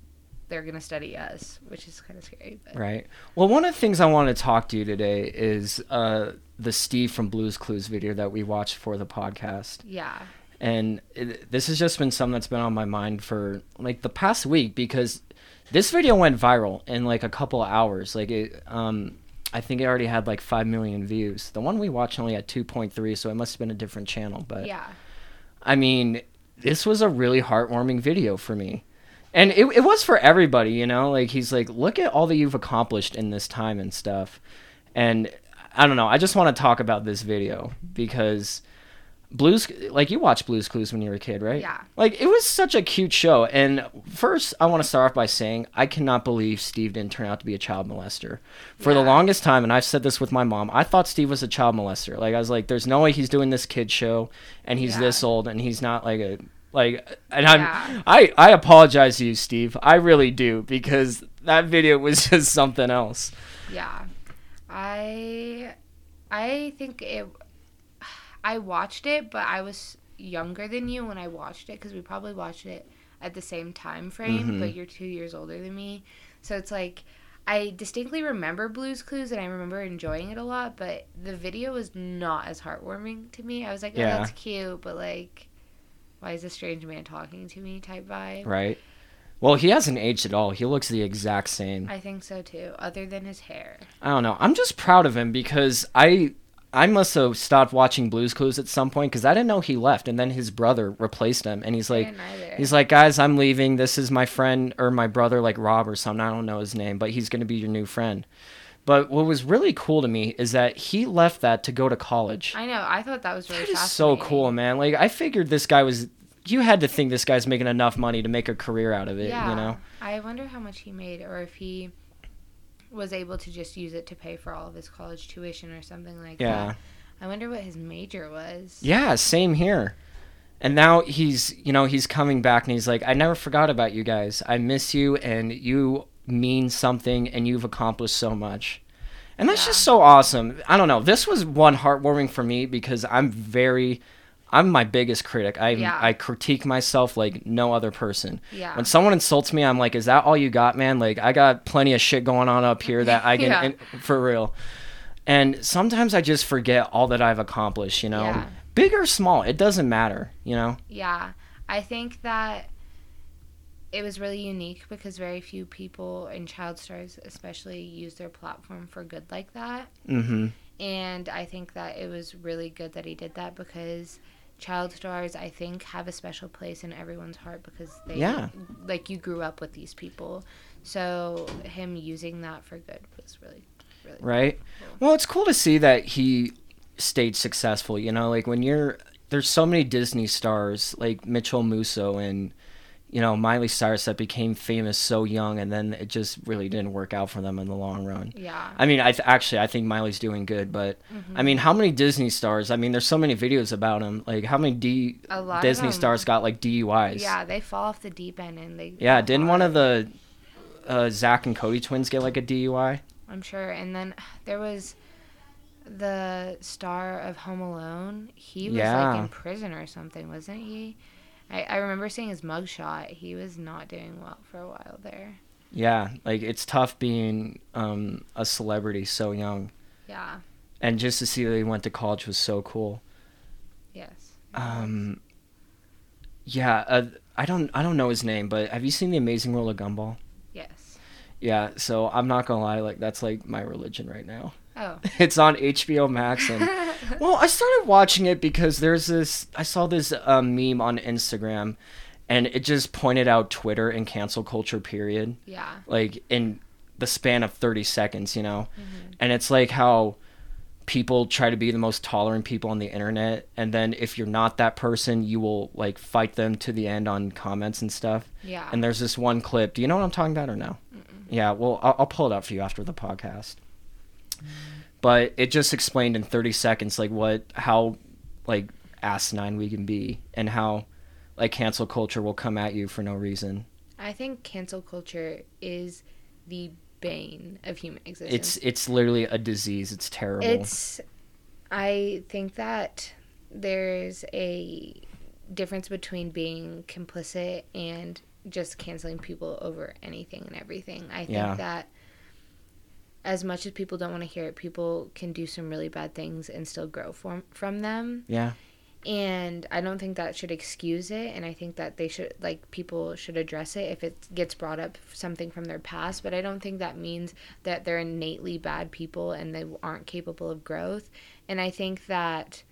they're gonna study us which is kind of scary but
Right. Well, one of the things I want to talk to you today is uh, the Steve from Blue's Clues video that we watched for the podcast.
yeah
and it, this has just been something that's been on my mind for like the past week because this video went viral in like a couple of hours. Like it um i think it already had like 5 million views. The one we watched only had 2.3 so it must have been a different channel. But
yeah.
I mean this was a really heartwarming video for me. And it, it was for everybody you know? Like he's like look at all that you've accomplished in this time and stuff. And i don't know i just want to talk about this video because blues like you watched blue's clues when you were a kid right
Yeah.
like it was such a cute show and first i want to start off by saying i cannot believe steve didn't turn out to be a child molester for the longest time and i've said this with my mom i thought steve was a child molester like i was like there's no way he's doing this kid show and he's
Yeah.
this old and he's not like a like and i'm
Yeah.
i i apologize to you steve i really do because that video was just something else
Yeah. I I think it I watched it, but I was younger than you when I watched it cuz we probably watched it at the same time frame,
Mhm.
but you're 2 years older than me. So it's like I distinctly remember Blue's Clues and I remember enjoying it a lot, but the video was not as heartwarming to me. I was like, "Oh,
Yeah.
that's cute," but like why is a strange man talking to me type vibe.
right well he hasn't aged at all he looks the exact same
I think so too, other than his hair.
I don't know. I'm just proud of him because I I must have stopped watching Blue's Clues at some point because I didn't know he left, and then his brother replaced him, and he's like, he's like, guys, I'm leaving. This is my friend or my brother, like Rob or something. I don't know his name, but he's gonna be your new friend. But what was really cool to me is that he left that to go to college.
I know. I thought that was really
That is so cool, man. Like I figured this guy was. You had to think this guy's making enough money to make a career out of it,
Yeah.
you know?
I wonder how much he made or if he was able to just use it to pay for all of his college tuition or something like
Yeah.
that. I wonder what his major was.
Yeah, same here. And now he's, you know, he's coming back and he's like, I never forgot about you guys. I miss you and you mean something and you've accomplished so much. And that's
Yeah.
just so awesome. I don't know. This was one heartwarming for me because I'm very I'm my biggest critic. I
Yeah.
I critique myself like no other person.
Yeah.
When someone insults me, I'm like, "Is that all you got, man?" Like I got plenty of shit going on up here that I can
Yeah.
for real. And sometimes I just forget all that I've accomplished, you know.
Yeah.
Big or small, it doesn't matter, you know.
Yeah. I think that it was really unique because very few people in child stars especially use their platform for good like that.
Mm-hmm.
And I think that it was really good that he did that because child stars I think have a special place in everyone's heart because they
Yeah.
like you grew up with these people. So him using that for good was really really
Right?
cool.
Well, it's cool to see that he stayed successful, you know, like when you're there's so many Disney stars like Mitchell Musso and you know, Miley Cyrus that became famous so young and then it just really didn't work out for them in the long run.
Yeah.
I mean, I th- actually I think Miley's doing good, but
Mm-hmm.
I mean, how many Disney stars? I mean, there's so many videos about them. Like, how many D
A lot of
Disney stars got like DUIs?
Yeah, they fall off the deep end and they
Yeah, didn't one of the uh, Zack and Cody twins get like a DUI?
I'm sure. And then there was the star of Home Alone, he was
Yeah.
like in prison or something, wasn't he? I, I remember seeing his mugshot. He was not doing well for a while there.
Yeah, like it's tough being um, a celebrity so young,
Yeah.
and just to see that he went to college was so cool.
Yes.
Um, yeah, uh, I don't I don't know his name, but have you seen The Amazing World of Gumball?
Yes.
Yeah, so I'm not gonna lie, like that's like my religion right now.
Oh.
It's on HBO Max, and well, I started watching it because there's this. I saw this um, meme on Instagram, and it just pointed out Twitter and cancel culture. Period.
yeah.
Like in the span of 30 seconds, you know, and it's like how people try to be the most tolerant people on the internet, and then if you're not that person, you will like fight them to the end on comments and stuff.
Yeah.
And there's this one clip. Do you know what I'm talking about or no? Yeah. Well, I'll, I'll pull it up for you after the podcast. But it just explained in 30 seconds like what how like asinine we can be and how like cancel culture will come at you for no reason.
I think cancel culture is the bane of human existence.
It's it's literally a disease. It's terrible.
It's. I think that there's a difference between being complicit and just canceling people over anything and everything. I think
Yeah.
that as much as people don't want to hear it, people can do some really bad things and still grow from from them.
yeah.
And I don't think that should excuse it. And I think that they should, like, people should address it if it gets brought up something from their past. But I don't think that means that they're innately bad people and they aren't capable of growth. And I think that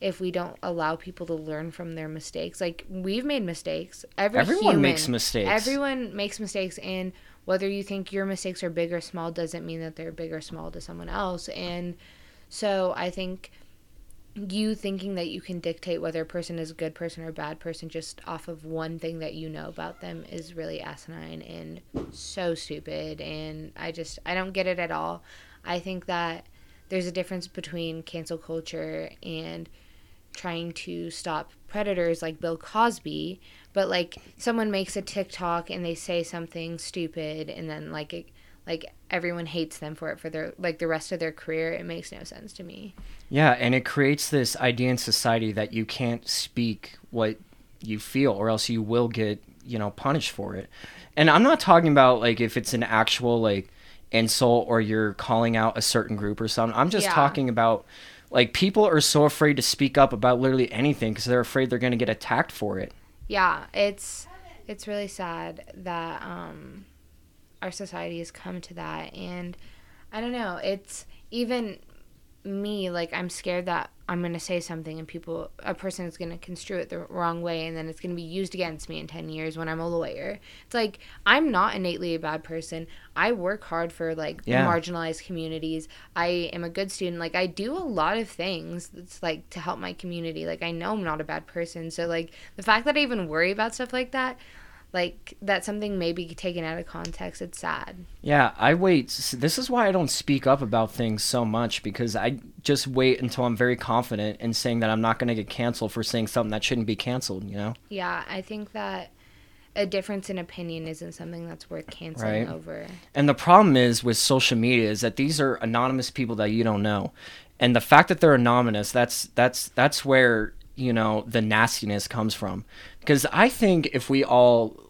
if we don't allow people to learn from their mistakes, like, we've made mistakes. Every
Everyone
human-
makes mistakes.
Everyone makes mistakes. And whether you think your mistakes are big or small doesn't mean that they're big or small to someone else. And so I think you thinking that you can dictate whether a person is a good person or a bad person just off of one thing that you know about them is really asinine and so stupid and i just i don't get it at all i think that there's a difference between cancel culture and trying to stop predators like bill cosby but like someone makes a tiktok and they say something stupid and then like it, like everyone hates them for it for their like the rest of their career it makes no sense to me
Yeah, and it creates this idea in society that you can't speak what you feel or else you will get, you know, punished for it. And I'm not talking about like if it's an actual like insult or you're calling out a certain group or something. I'm just
Yeah.
talking about like people are so afraid to speak up about literally anything because they're afraid they're going to get attacked for it.
Yeah it's it's really sad that um our society has come to that and i don't know it's even me like i'm scared that i'm going to say something and people a person is going to construe it the wrong way and then it's going to be used against me in 10 years when i'm a lawyer. It's like i'm not innately a bad person. I work hard for like
Yeah.
marginalized communities. I am a good student. Like i do a lot of things that's like to help my community. Like i know i'm not a bad person. So like the fact that i even worry about stuff like that like that something may be taken out of context it's sad
Yeah, I wait. This is why I don't speak up about things so much because I just wait until I'm very confident in saying that I'm not going to get canceled for saying something that shouldn't be canceled, you know?
Yeah, I think that a difference in opinion isn't something that's worth canceling
Right.
over.
And the problem is with social media is that these are anonymous people that you don't know. And the fact that they're anonymous, that's that's that's where, you know, the nastiness comes from. Because I think if we all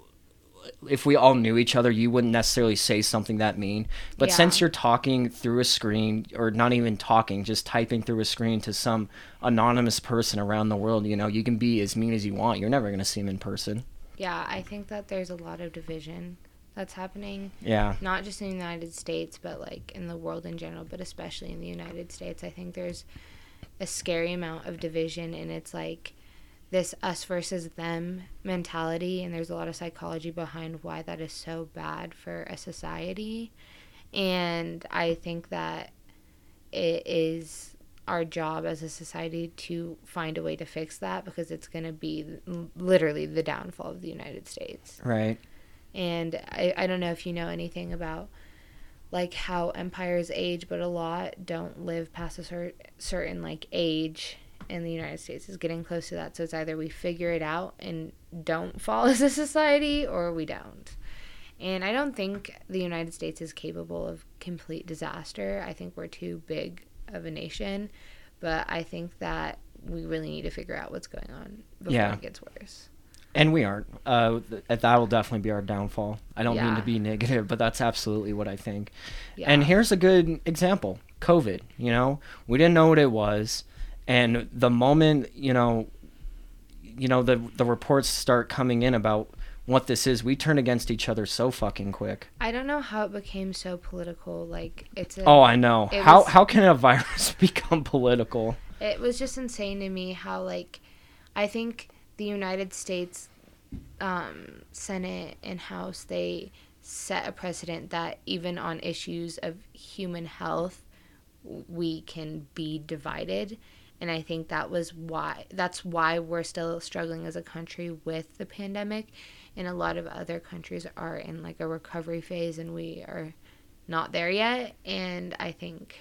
if we all knew each other, you wouldn't necessarily say something that mean. But
Yeah.
since you're talking through a screen or not even talking, just typing through a screen to some anonymous person around the world, you know, you can be as mean as you want. You're never going to see them in person.
Yeah, I think that there's a lot of division that's happening,
Yeah.
not just in the United States, but like in the world in general, but especially in the United States. I think there's a scary amount of division, and it's like this us versus them mentality, and there's a lot of psychology behind why that is so bad for a society. And I think that it is our job as a society to find a way to fix that because it's going to be literally the downfall of the United States.
Right.
And I, I don't know if you know anything about like how empires age, but a lot don't live past a cer- certain like age. And the United States is getting close to that. So it's either we figure it out and don't fall as a society or we don't. And I don't think the United States is capable of complete disaster. I think we're too big of a nation, but I think that we really need to figure out what's going on before
Yeah.
it gets worse.
And we aren't. Uh, th- that will definitely be our downfall. I don't mean to be negative, but that's absolutely what I think.
Yeah.
And here's a good example COVID. You know, we didn't know what it was. And the moment, you know, you know, the, the reports start coming in about what this is, we turn against each other so fucking quick.
I don't know how it became so political. Like it's a,
Oh, I know. How,
was-
how can a virus become political?
it was just insane to me how like I think the United States um, Senate and House they set a precedent that even on issues of human health we can be divided and I think that was why that's why we're still struggling as a country with the pandemic and a lot of other countries are in like a recovery phase and we are not there yet and I think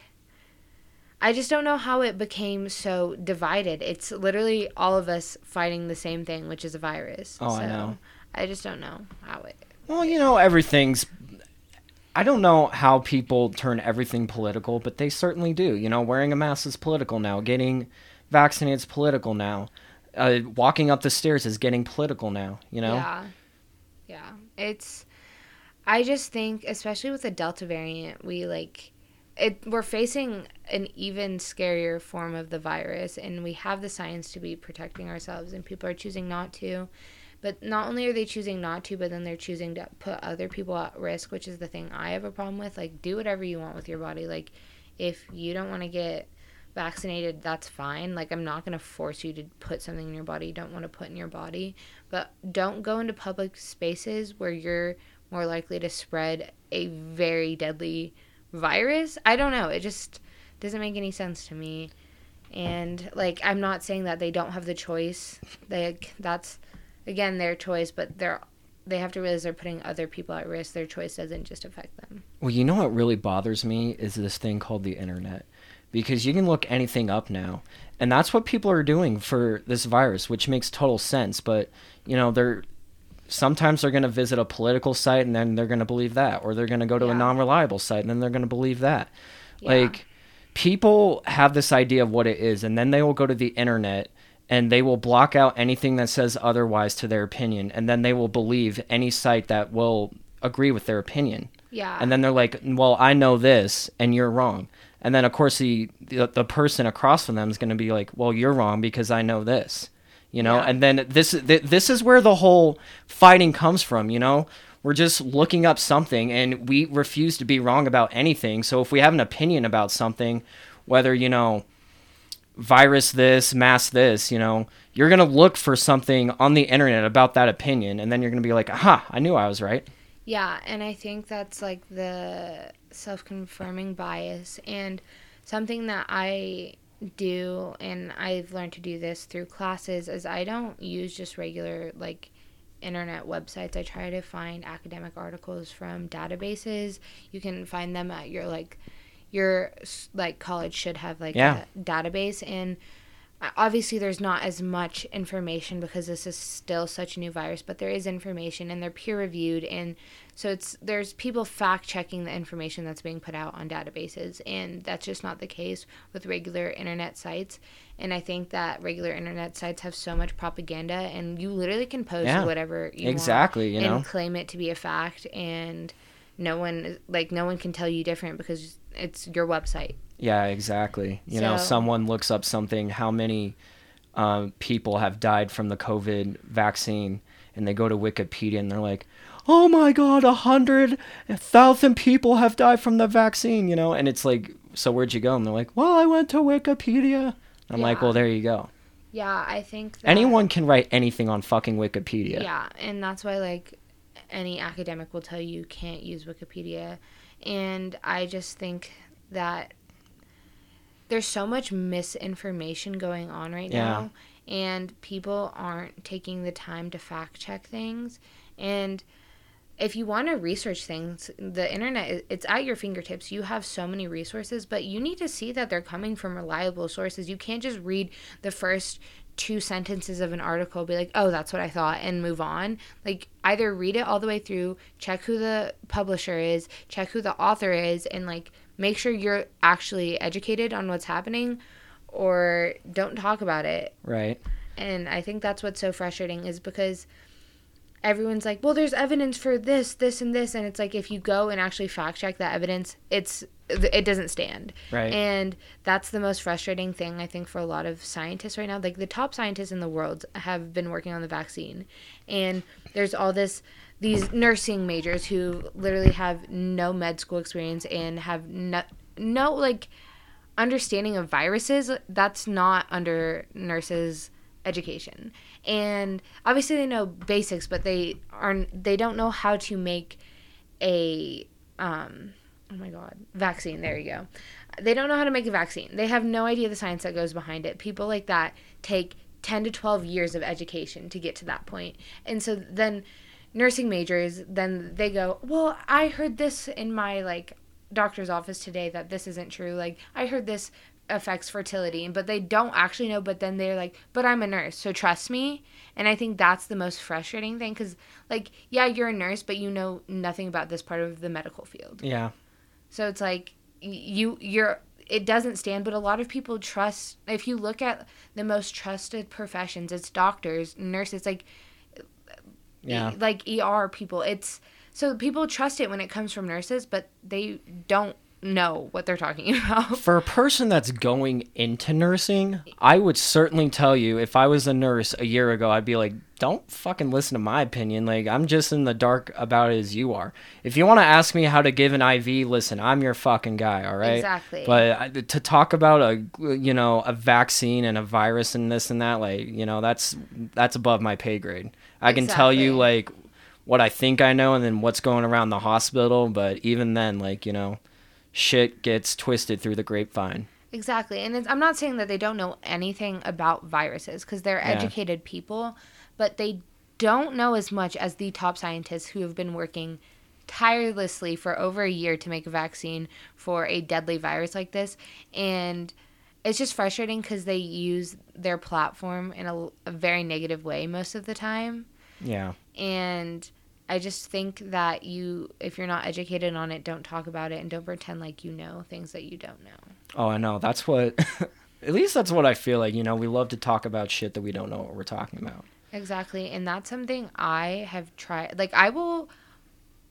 I just don't know how it became so divided. It's literally all of us fighting the same thing, which is a virus.
Oh, I know.
I just don't know how it.
Well, you know, everything's. I don't know how people turn everything political, but they certainly do. You know, wearing a mask is political now. Getting vaccinated is political now. Uh, walking up the stairs is getting political now. You know.
Yeah. Yeah. It's. I just think, especially with the Delta variant, we like. It, we're facing an even scarier form of the virus, and we have the science to be protecting ourselves, and people are choosing not to. But not only are they choosing not to, but then they're choosing to put other people at risk, which is the thing I have a problem with. Like, do whatever you want with your body. Like, if you don't want to get vaccinated, that's fine. Like, I'm not going to force you to put something in your body you don't want to put in your body. But don't go into public spaces where you're more likely to spread a very deadly virus. I don't know. It just doesn't make any sense to me. And like I'm not saying that they don't have the choice. Like that's again their choice, but they're they have to realize they're putting other people at risk. Their choice doesn't just affect them.
Well, you know what really bothers me is this thing called the internet. Because you can look anything up now. And that's what people are doing for this virus, which makes total sense. But, you know, they're sometimes they're going to visit a political site and then they're going to believe that. Or they're going to go to a non reliable site and then they're going to believe that.
Yeah.
Like, people have this idea of what it is, and then they will go to the internet and they will block out anything that says otherwise to their opinion. And then they will believe any site that will agree with their opinion
Yeah.
and then they're like, "Well, I know this, and you're wrong." And then of course the the, the person across from them is going to be like, "Well, you're wrong because I know this," you know.
Yeah.
And then this th- this is where the whole fighting comes from, you know. We're just looking up something, and we refuse to be wrong about anything. So if we have an opinion about something, whether you know virus this, mass this, you know, you're gonna look for something on the internet about that opinion, and then you're gonna be like, "Aha, I knew I was right."
Yeah, and I think that's like the self confirming bias and something that I do and I've learned to do this through classes is I don't use just regular like internet websites. I try to find academic articles from databases. You can find them at your like your like college should have like
Yeah.
a database and obviously there's not as much information because this is still such a new virus but there is information and they're peer reviewed and so it's there's people fact checking the information that's being put out on databases and that's just not the case with regular internet sites and i think that regular internet sites have so much propaganda and you literally can post
Yeah,
whatever you want
exactly, you know.
and claim it to be a fact and no one like no one can tell you different because it's your website
Yeah, exactly. You know, someone looks up something, how many uh, people have died from the COVID vaccine, and they go to Wikipedia and they're like, oh my God, a hundred thousand people have died from the vaccine, you know? And it's like, so where'd you go? And they're like, well, I went to Wikipedia. I'm like, well, there you go.
yeah i think that
Anyone can write anything on fucking Wikipedia.
Yeah, and that's why like any academic will tell you you can't use Wikipedia. And I just think that there's so much misinformation going on right
Yeah.
now and people aren't taking the time to fact check things and if you want to research things the internet it's at your fingertips you have so many resources but you need to see that they're coming from reliable sources you can't just read the first two sentences of an article be like oh that's what i thought and move on like either read it all the way through check who the publisher is check who the author is and like make sure you're actually educated on what's happening or don't talk about it.
Right.
And I think that's what's so frustrating is because everyone's like, well, there's evidence for this, this, and this. And it's like, if you go and actually fact check that evidence, it's it doesn't stand.
Right.
And that's the most frustrating thing I think for a lot of scientists right now. Like the top scientists in the world have been working on the vaccine, and there's all this these nursing majors who literally have no med school experience and have no no like understanding of viruses. That's not under nurses education. And obviously they know basics, but they aren't they don't know how to make a um oh my god, vaccine. There you go. They don't know how to make a vaccine. They have no idea the science that goes behind it. People like that take 10 to 12 years of education to get to that point. And so then nursing majors then they go, "Well, I heard this in my like doctor's office today that this isn't true. Like I heard this affects fertility but they don't actually know but then they're like but i'm a nurse so trust me and i think that's the most frustrating thing because like yeah you're a nurse but you know nothing about this part of the medical field
Yeah.
So it's like you you're it doesn't stand but a lot of people trust if you look at the most trusted professions it's doctors nurses like
Yeah.
like ER people it's so people trust it when it comes from nurses but they don't know what they're talking about
For a person that's going into nursing, I would certainly tell you if I was a nurse a year ago, I'd be like, don't fucking listen to my opinion. Like, I'm just in the dark about it as you are. If you want to ask me how to give an IV, listen, I'm your fucking guy, all right?
Exactly.
But uh, I- to talk about a, you know, a vaccine and a virus and this and that, like, you know, that's that's above my pay grade. I can tell you like what I think I know and then what's going around the hospital, but even then, like, you know, shit gets twisted through the grapevine.
Exactly. And it's, I'm not saying that they don't know anything about viruses because they're
Yeah.
educated people, but they don't know as much as the top scientists who have been working tirelessly for over a year to make a vaccine for a deadly virus like this. And it's just frustrating because they use their platform in a, a very negative way most of the time.
Yeah.
And I just think that you, if you're not educated on it, don't talk about it and don't pretend like you know things that you don't know.
Oh, I know. That's what. At least that's what I feel like. You know, we love to talk about shit that we don't know what we're talking about.
Exactly. And that's something I have tried. Like, I will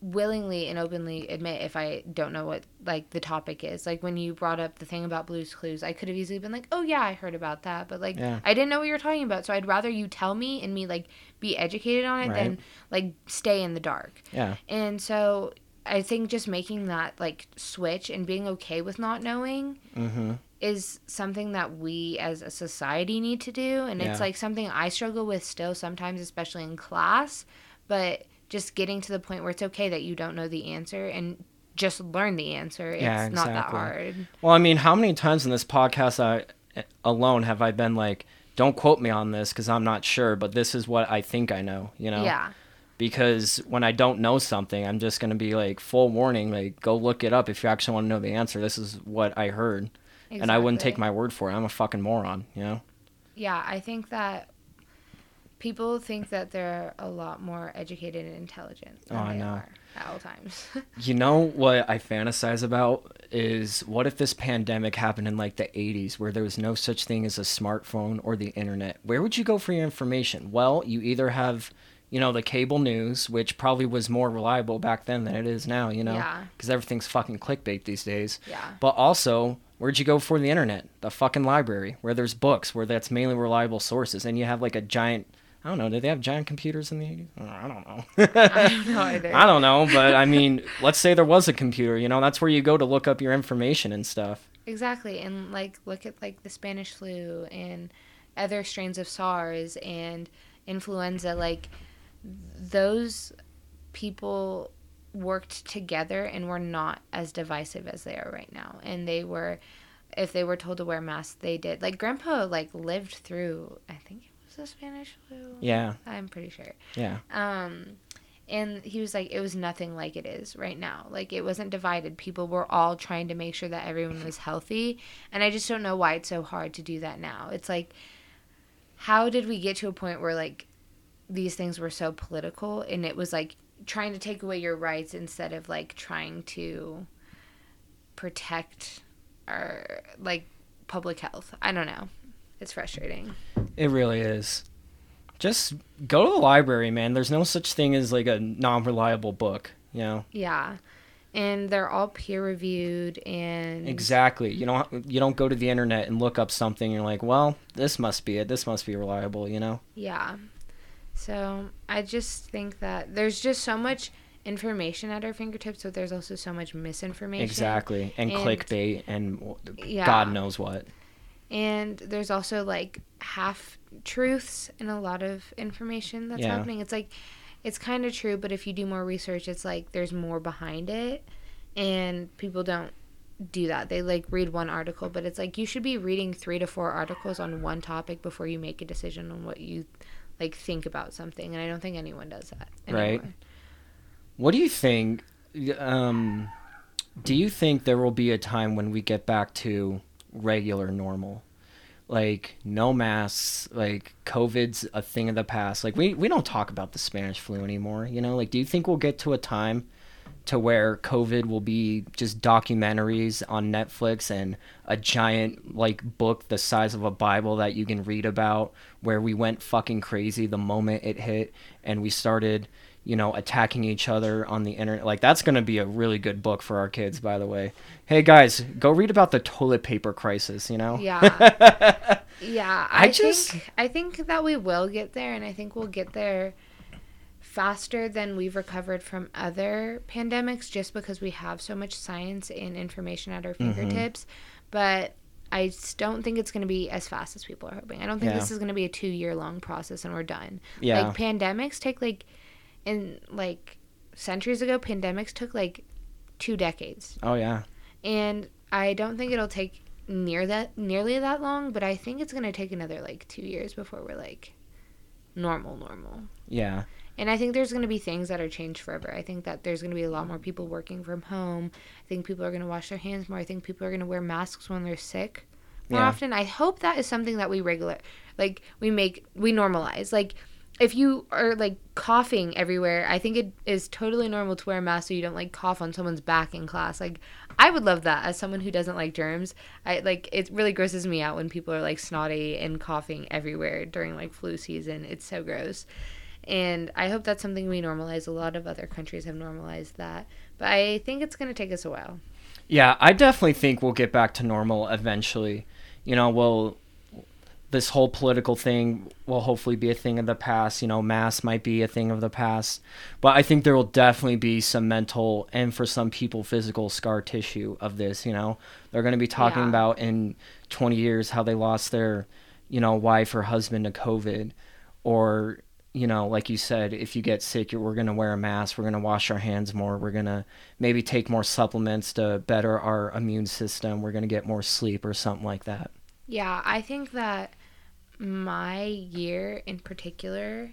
willingly and openly admit if I don't know what, like, the topic is. Like, when you brought up the thing about Blue's Clues, I could have easily been like, oh, yeah, I heard about that. But, like,
Yeah.
I didn't know what you were talking about. So I'd rather you tell me and me, like, be educated on it than, like, stay in the dark.
Yeah.
And so I think just making that, like, switch and being okay with not knowing
Mm-hmm.
Is something that we as a society need to do and
Yeah.
it's like something i struggle with still sometimes especially in class but just getting to the point where it's okay that you don't know the answer and just learn the answer it's
Yeah,
not that hard
Well, I mean, how many times in this podcast I, alone have I been like, don't quote me on this because I'm not sure, but this is what I think I know, you know?
yeah
Because when I don't know something, I'm just going to be like, full warning, like, go look it up if you actually want to know the answer. This is what I heard. And I wouldn't take my word for it. I'm a fucking moron, you know?
yeah i think that people think that they're a lot more educated and intelligent oh, than
Oh, I
they
know.
are at all times
You know what I fantasize about is what if this pandemic happened in like the 80s where there was no such thing as a smartphone or the internet? Where would you go for your information? Well, you either have, you know, the cable news, which probably was more reliable back then than it is now, you know?
Yeah.
Because everything's fucking clickbait these days.
yeah
But also, where'd you go for the internet? The fucking library, where there's books, where that's mainly reliable sources, and you have like a giant. I don't know. Did they have giant computers in the 80s? I don't know.
i don't know either
I don't know, but I mean, let's say there was a computer, you know, that's where you go to look up your information and stuff.
Exactly. And like look at like the Spanish flu and other strains of SARS and influenza like those people worked together and were not as divisive as they are right now. And they were if they were told to wear masks, they did. Like grandpa like lived through I think it was the Spanish flu.
Yeah,
I'm pretty sure.
yeah.
Um, and he was like, it was nothing like it is right now. Like, it wasn't divided. People were all trying to make sure that everyone was healthy. And I just don't know why it's so hard to do that now. It's like, how did we get to a point where, like, these things were so political and it was like trying to take away your rights instead of, like, trying to protect our like public health. I don't know. It's frustrating.
It really is. Just go to the library, man. There's no such thing as like a non-reliable book, you know.
Yeah. And they're all peer reviewed and
Exactly. You don't you don't go to the internet and look up something and you're like, "Well, this must be it. This must be reliable," you know.
Yeah. So I just think that there's just so much information at our fingertips, but there's also so much misinformation.
Exactly. And,
And-
clickbait and
Yeah.
God knows what.
And there's also like half truths in a lot of information that's
Yeah.
happening. It's like it's kind of true, but if you do more research, it's like there's more behind it, and people don't do that. They like read one article, but it's like you should be reading three to four articles on one topic before you make a decision on what you like think about something. And I don't think anyone does that. anymore. Right.
What do you think um do you think there will be a time when we get back to regular normal? Like no masks, like COVID's a thing of the past. Like we we don't talk about the Spanish flu anymore, you know? Like do you think we'll get to a time to where COVID will be just documentaries on Netflix and a giant like book the size of a Bible that you can read about where we went fucking crazy the moment it hit and we started, you know, attacking each other on the internet. Like that's going to be a really good book for our kids by the way. Hey guys, go read about the toilet paper crisis, you know?
Yeah. yeah. I,
I just-
think I think that we will get there and I think we'll get there faster than we've recovered from other pandemics just because we have so much science and information at our
Mm-hmm.
fingertips. But I don't think it's going to be as fast as people are hoping. I don't think
Yeah.
this is going to be a 2 year long process and we're done.
Yeah.
Like pandemics take like in like centuries ago pandemics took like 2 decades
Oh yeah.
and I don't think it'll take near that nearly that long, but I think it's gonna take another like two years before we're like normal, normal.
Yeah.
And I think there's gonna be things that are changed forever. I think that there's gonna be a lot more people working from home. I think people are gonna wash their hands more. I think people are gonna wear masks when they're sick more
Yeah.
often. I hope that is something that we regular, like we make we normalize. Like if you are like coughing everywhere, I think it is totally normal to wear a mask so you don't like cough on someone's back in class. Like I would love that as someone who doesn't like germs. I like it really grosses me out when people are like snotty and coughing everywhere during like flu season. It's so gross. And I hope that's something we normalize. A lot of other countries have normalized that. But I think it's going to take us a while.
Yeah, I definitely think we'll get back to normal eventually. You know, we'll this whole political thing will hopefully be a thing of the past. You know, mass might be a thing of the past, but I think there will definitely be some mental and for some people physical scar tissue of this. You know, they're going to be talking
Yeah.
about in 20 years how they lost their, you know, wife or husband to COVID, or you know, like you said, if you get sick, you're, we're going to wear a mask. We're going to wash our hands more. We're going to maybe take more supplements to better our immune system. We're going to get more sleep or something like that.
Yeah, I think that my year in particular,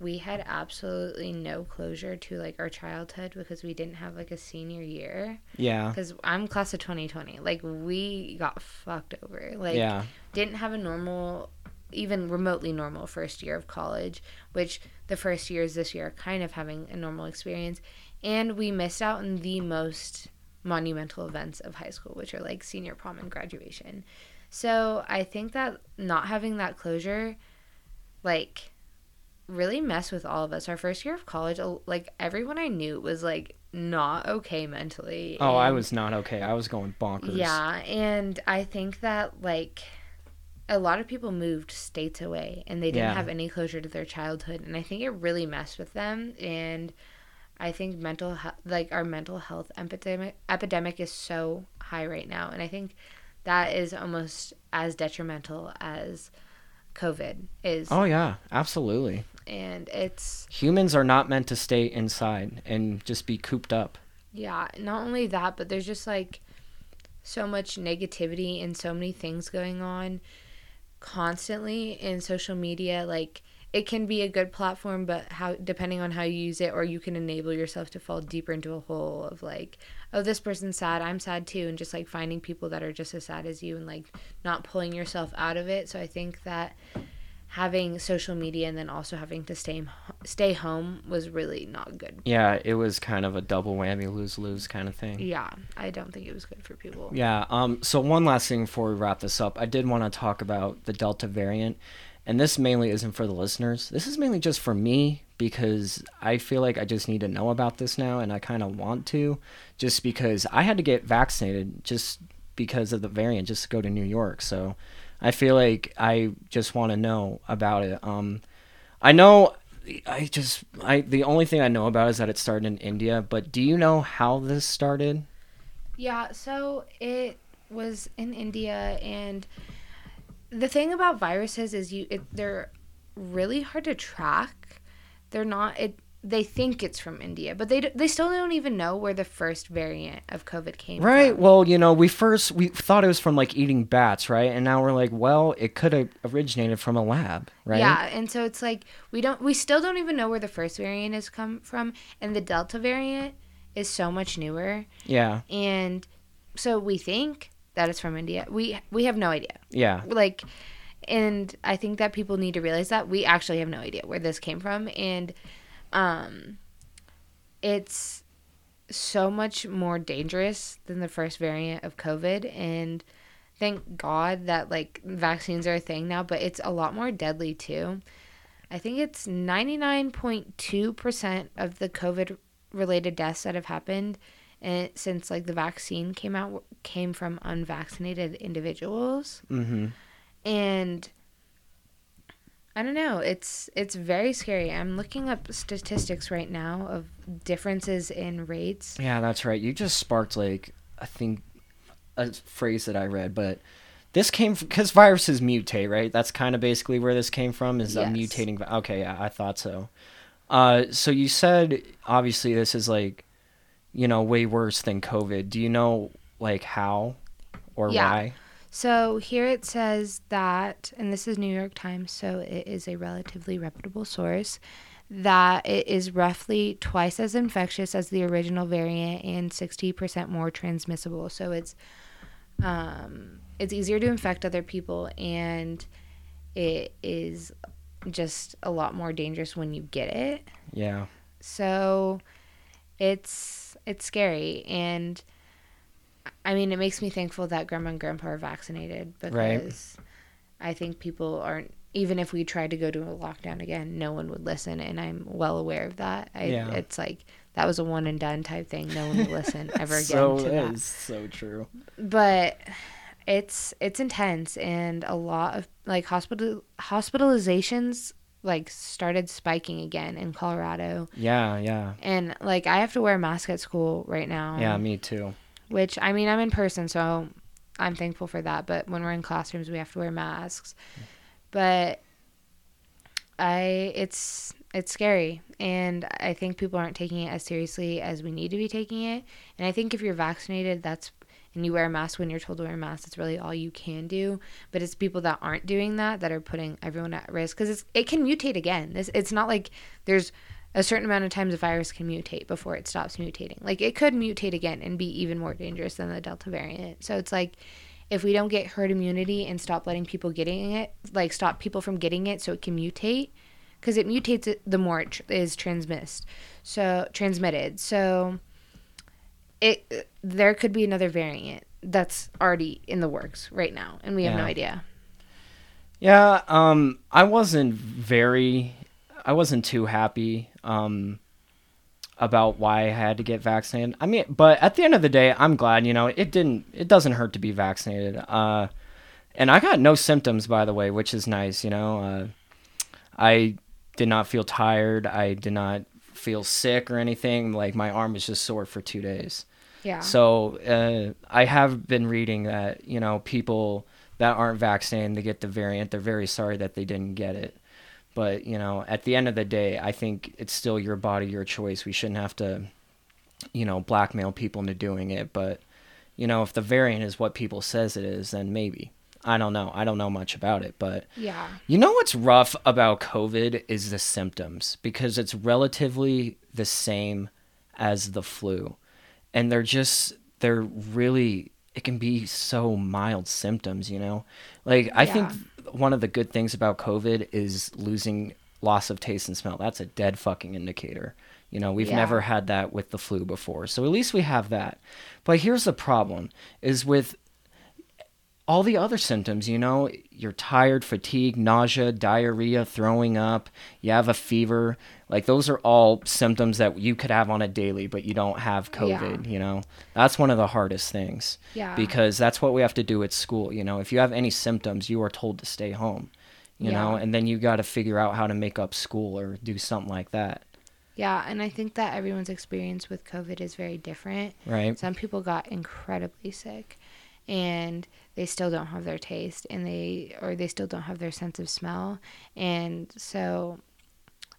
we had absolutely no closure to like our childhood because we didn't have like a senior year.
Yeah.
Because I'm class of 2020. Like we got fucked over. Like
yeah.
didn't have a normal even remotely normal first year of college which the first years this year are kind of having a normal experience and we missed out on the most monumental events of high school which are like senior prom and graduation so i think that not having that closure like really messed with all of us our first year of college like everyone i knew was like not okay mentally
Oh, I was not okay. I was going bonkers.
yeah, and I think that like a lot of people moved states away and they didn't
Yeah.
have any closure to their childhood and I think it really messed with them and I think mental he- like our mental health epidemic epidemic is so high right now and I think that is almost as detrimental as COVID is
Oh yeah, absolutely.
and it's
Humans are not meant to stay inside and just be cooped up.
Yeah, not only that, but there's just like so much negativity and so many things going on constantly in social media. Like it can be a good platform, but how depending on how you use it, or you can enable yourself to fall deeper into a hole of like, oh, this person's sad, I'm sad too, and just like finding people that are just as sad as you and like not pulling yourself out of it. So I think that having social media and then also having to stay stay home was really not good.
Yeah, it was kind of a double whammy, lose lose kind of thing.
Yeah, I don't think it was good for people.
Yeah. Um. So one last thing before we wrap this up, I did want to talk about the Delta variant, and this mainly isn't for the listeners. This is mainly just for me because I feel like I just need to know about this now, and I kind of want to, just because I had to get vaccinated just because of the variant, just to go to New York. So I feel like I just want to know about it. Um, I know. I just I the only thing I know about is that it started in India, but do you know how this started?
Yeah, so it was in India and the thing about viruses is you it, they're really hard to track. They're not it they think it's from India, but they d- they still don't even know where the first variant of COVID came
Right.
from.
Well, you know, we first we thought it was from like eating bats, right? And now we're like, well, it could have originated from a lab, right?
Yeah, and so it's like we don't we still don't even know where the first variant has come from and the Delta variant is so much newer
Yeah.
and so we think that it's from India. We we have no idea.
Yeah.
like and i think that people need to realize that we actually have no idea where this came from and um it's so much more dangerous than the first variant of covid. And thank god that like vaccines are a thing now but it's a lot more deadly too. I think it's 99.2% of the covid related deaths that have happened and since like the vaccine came out came from unvaccinated individuals.
Mm-hmm.
and I don't know. It's it's very scary. I'm looking up statistics right now of differences in rates.
Yeah, that's right. You just sparked like I think a phrase that I read, but this came because viruses mutate, right? That's kind of basically where this came from. Is a mutating? Okay, yeah, I thought so. Uh, so you said obviously this is like, you know, way worse than COVID. Do you know like how or
Yeah.
why?
So here it says that, and this is New York Times, so it is a relatively reputable source, that it is roughly twice as infectious as the original variant and 60% more transmissible. So it's um, it's easier to infect other people, and it is just a lot more dangerous when you get it.
Yeah.
So it's it's scary and I mean it makes me thankful that grandma and grandpa are vaccinated
Right.
because I think people aren't even if we tried to go to a lockdown again, no one would listen and I'm well aware of that. I
Yeah.
it's like that was a one and done type thing. No one would listen ever again
so
to that
is so true.
but it's it's intense and a lot of like hospital hospitalizations like started spiking again in Colorado
Yeah, yeah,
and like I have to wear a mask at school right now
yeah. Me too.
Which I mean I'm in person so I'm thankful for that but when we're in classrooms we have to wear masks. But I it's it's scary and I think people aren't taking it as seriously as we need to be taking it. And I think if you're vaccinated that's and you wear a mask when you're told to wear a mask that's really all you can do. But it's people that aren't doing that that are putting everyone at risk because it can mutate again. This it's not like there's a certain amount of times a virus can mutate before it stops mutating. Like it could mutate again and be even more dangerous than the delta variant. So it's like if we don't get herd immunity and stop letting people getting it like stop people from getting it so it can mutate because it mutates it the more it tr- is transmissed so transmitted. So it there could be another variant that's already in the works right now and we have no idea.
Yeah, um, I wasn't very, I wasn't too happy, um, about why I had to get vaccinated. I mean, but at the end of the day, I'm glad, you know, it didn't, it doesn't hurt to be vaccinated. Uh, and I got no symptoms, by the way, which is nice, you know, uh, I did not feel tired. I did not feel sick or anything. Like my arm was just sore for two days.
yeah
So uh, I have been reading that you know people that aren't vaccinated they get the variant. They're very sorry that they didn't get it. But you know, at the end of the day, I think it's still your body, your choice. We shouldn't have to, you know, blackmail people into doing it. But you know, if the variant is what people says it is, then maybe. I don't know. I don't know much about it, but
yeah
you know what's rough about COVID is the symptoms because it's relatively the same as the flu. And they're just, they're really, it can be so mild symptoms, you know? Like, I think
Yeah.
One of the good things about COVID is losing loss of taste and smell. That's a dead fucking indicator. You know, we've
Yeah.
never had that with the flu before. So at least we have that. But here's the problem is with all the other symptoms, you know, you're tired, fatigue, nausea, diarrhea, throwing up, you have a fever. Like those are all symptoms that you could have on a daily, but you don't have COVID, you know. That's one of the hardest things.
Yeah.
Because that's what we have to do at school, you know. If you have any symptoms, you are told to stay home. You know, and then you got to figure out how to make up school or do something like that,
Yeah, and I think that everyone's experience with COVID is very different.
right?
Some people got incredibly sick and they still don't have their taste and they or they still don't have their sense of smell. And so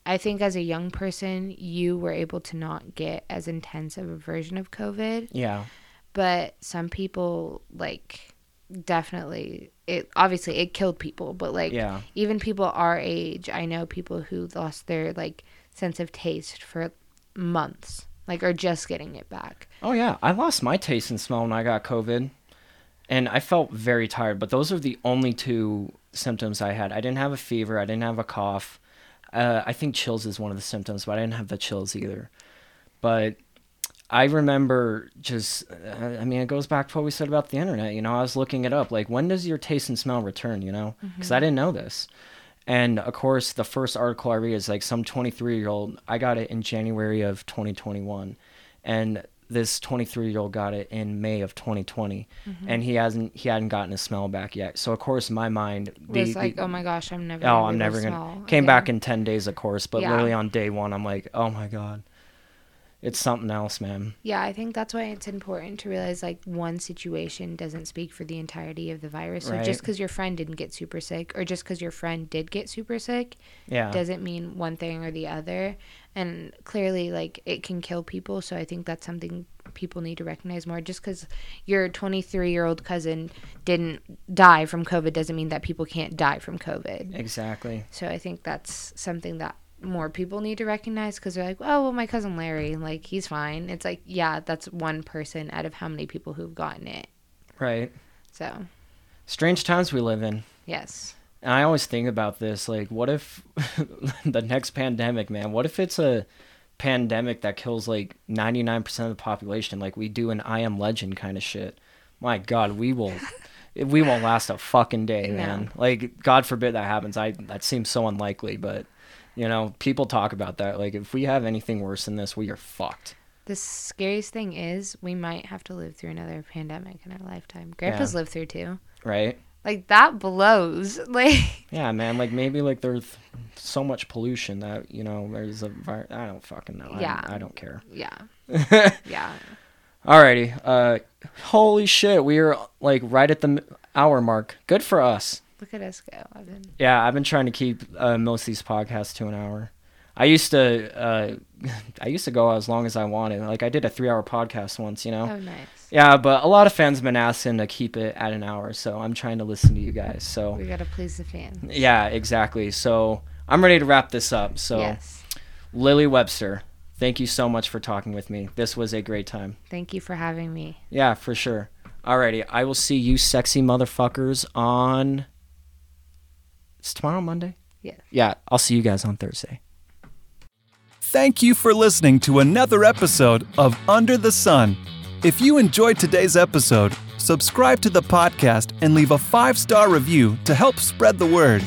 I think as a young person, you were able to not get as intense of a version of COVID,
Yeah.
but some people like definitely it obviously it killed people, but like
Yeah.
even people our age, I know people who lost their like sense of taste for months, like are just getting it back.
Oh yeah, I lost my taste and smell when I got COVID, and I felt very tired. But those are the only two symptoms I had. I didn't have a fever. I didn't have a cough. Uh, I think chills is one of the symptoms, but I didn't have the chills either. But I remember just, uh, I mean, it goes back to what we said about the internet. You know, I was looking it up, like when does your taste and smell return? You know, because I didn't know this. And of course, the first article I read is like some 23 year old. I got it in January of 2021, and this 23 year old got it in May of 2020, mm-hmm. and he hasn't he hadn't gotten his smell back yet. So of course, my mind the-
was like,
the-
oh my gosh, I'm never.
oh,
gonna
I'm never gonna.
smell
Came back in 10 days, of course, but
Yeah.
literally on day one, I'm like, oh my god, it's something else, man.
Yeah, I think that's why it's important to realize like one situation doesn't speak for the entirety of the virus. So
Right.
just because your friend didn't get super sick, or just because your friend did get super sick,
Yeah.
doesn't mean one thing or the other. And clearly, like it can kill people. So I think that's something people need to recognize more. Just because your 23 year old cousin didn't die from COVID doesn't mean that people can't die from COVID.
Exactly.
So I think that's something that more people need to recognize because they're like, oh, well, my cousin Larry, like, he's fine. It's like, yeah, that's one person out of how many people who've gotten it.
Right.
So,
Strange times we live in.
yes.
And I always think about this like, what if the next pandemic, man, what if it's a pandemic that kills like 99% of the population, like we do an I Am Legend kind of shit? My God, we will. We won't last a fucking day,
No.
man. Like, God forbid that happens. I that seems so unlikely, but you know, people talk about that. Like, if we have anything worse than this, we are fucked.
The scariest thing is we might have to live through another pandemic in our lifetime. Grandpa's lived through two.
Right?
Like, that blows. Like,
Yeah, man. Like maybe like there's so much pollution that you know there's a virus. I don't fucking know. I-
Yeah.
I, don't care.
yeah. yeah.
Alrighty. Uh, holy shit, we are like right at the hour mark. Good for us.
Look at us go. I've been.
Yeah, I've been trying to keep uh, most of these podcasts to an hour. I used to, uh, I used to go as long as I wanted. Like I did a three-hour podcast once, you know.
Oh, nice.
Yeah, but a lot of fans have been asking to keep it at an hour, so I'm trying to listen to you guys. So
We got to please the fans.
yeah, exactly. So I'm ready to wrap this up. So
Yes.
Lily Webster, thank you so much for talking with me. This was a great time.
Thank you for having me.
Yeah, for sure. Alrighty, I will see you sexy motherfuckers on. It's tomorrow Monday?
Yeah.
Yeah, I'll see you guys on Thursday.
Thank you for listening to another episode of Under the Sun. If you enjoyed today's episode, subscribe to the podcast and leave a five star review to help spread the word.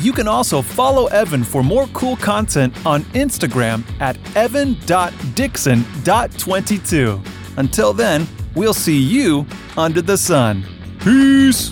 You can also follow Evan for more cool content on Instagram at evan.dixon.22. Until then, we'll see you under the sun. Peace!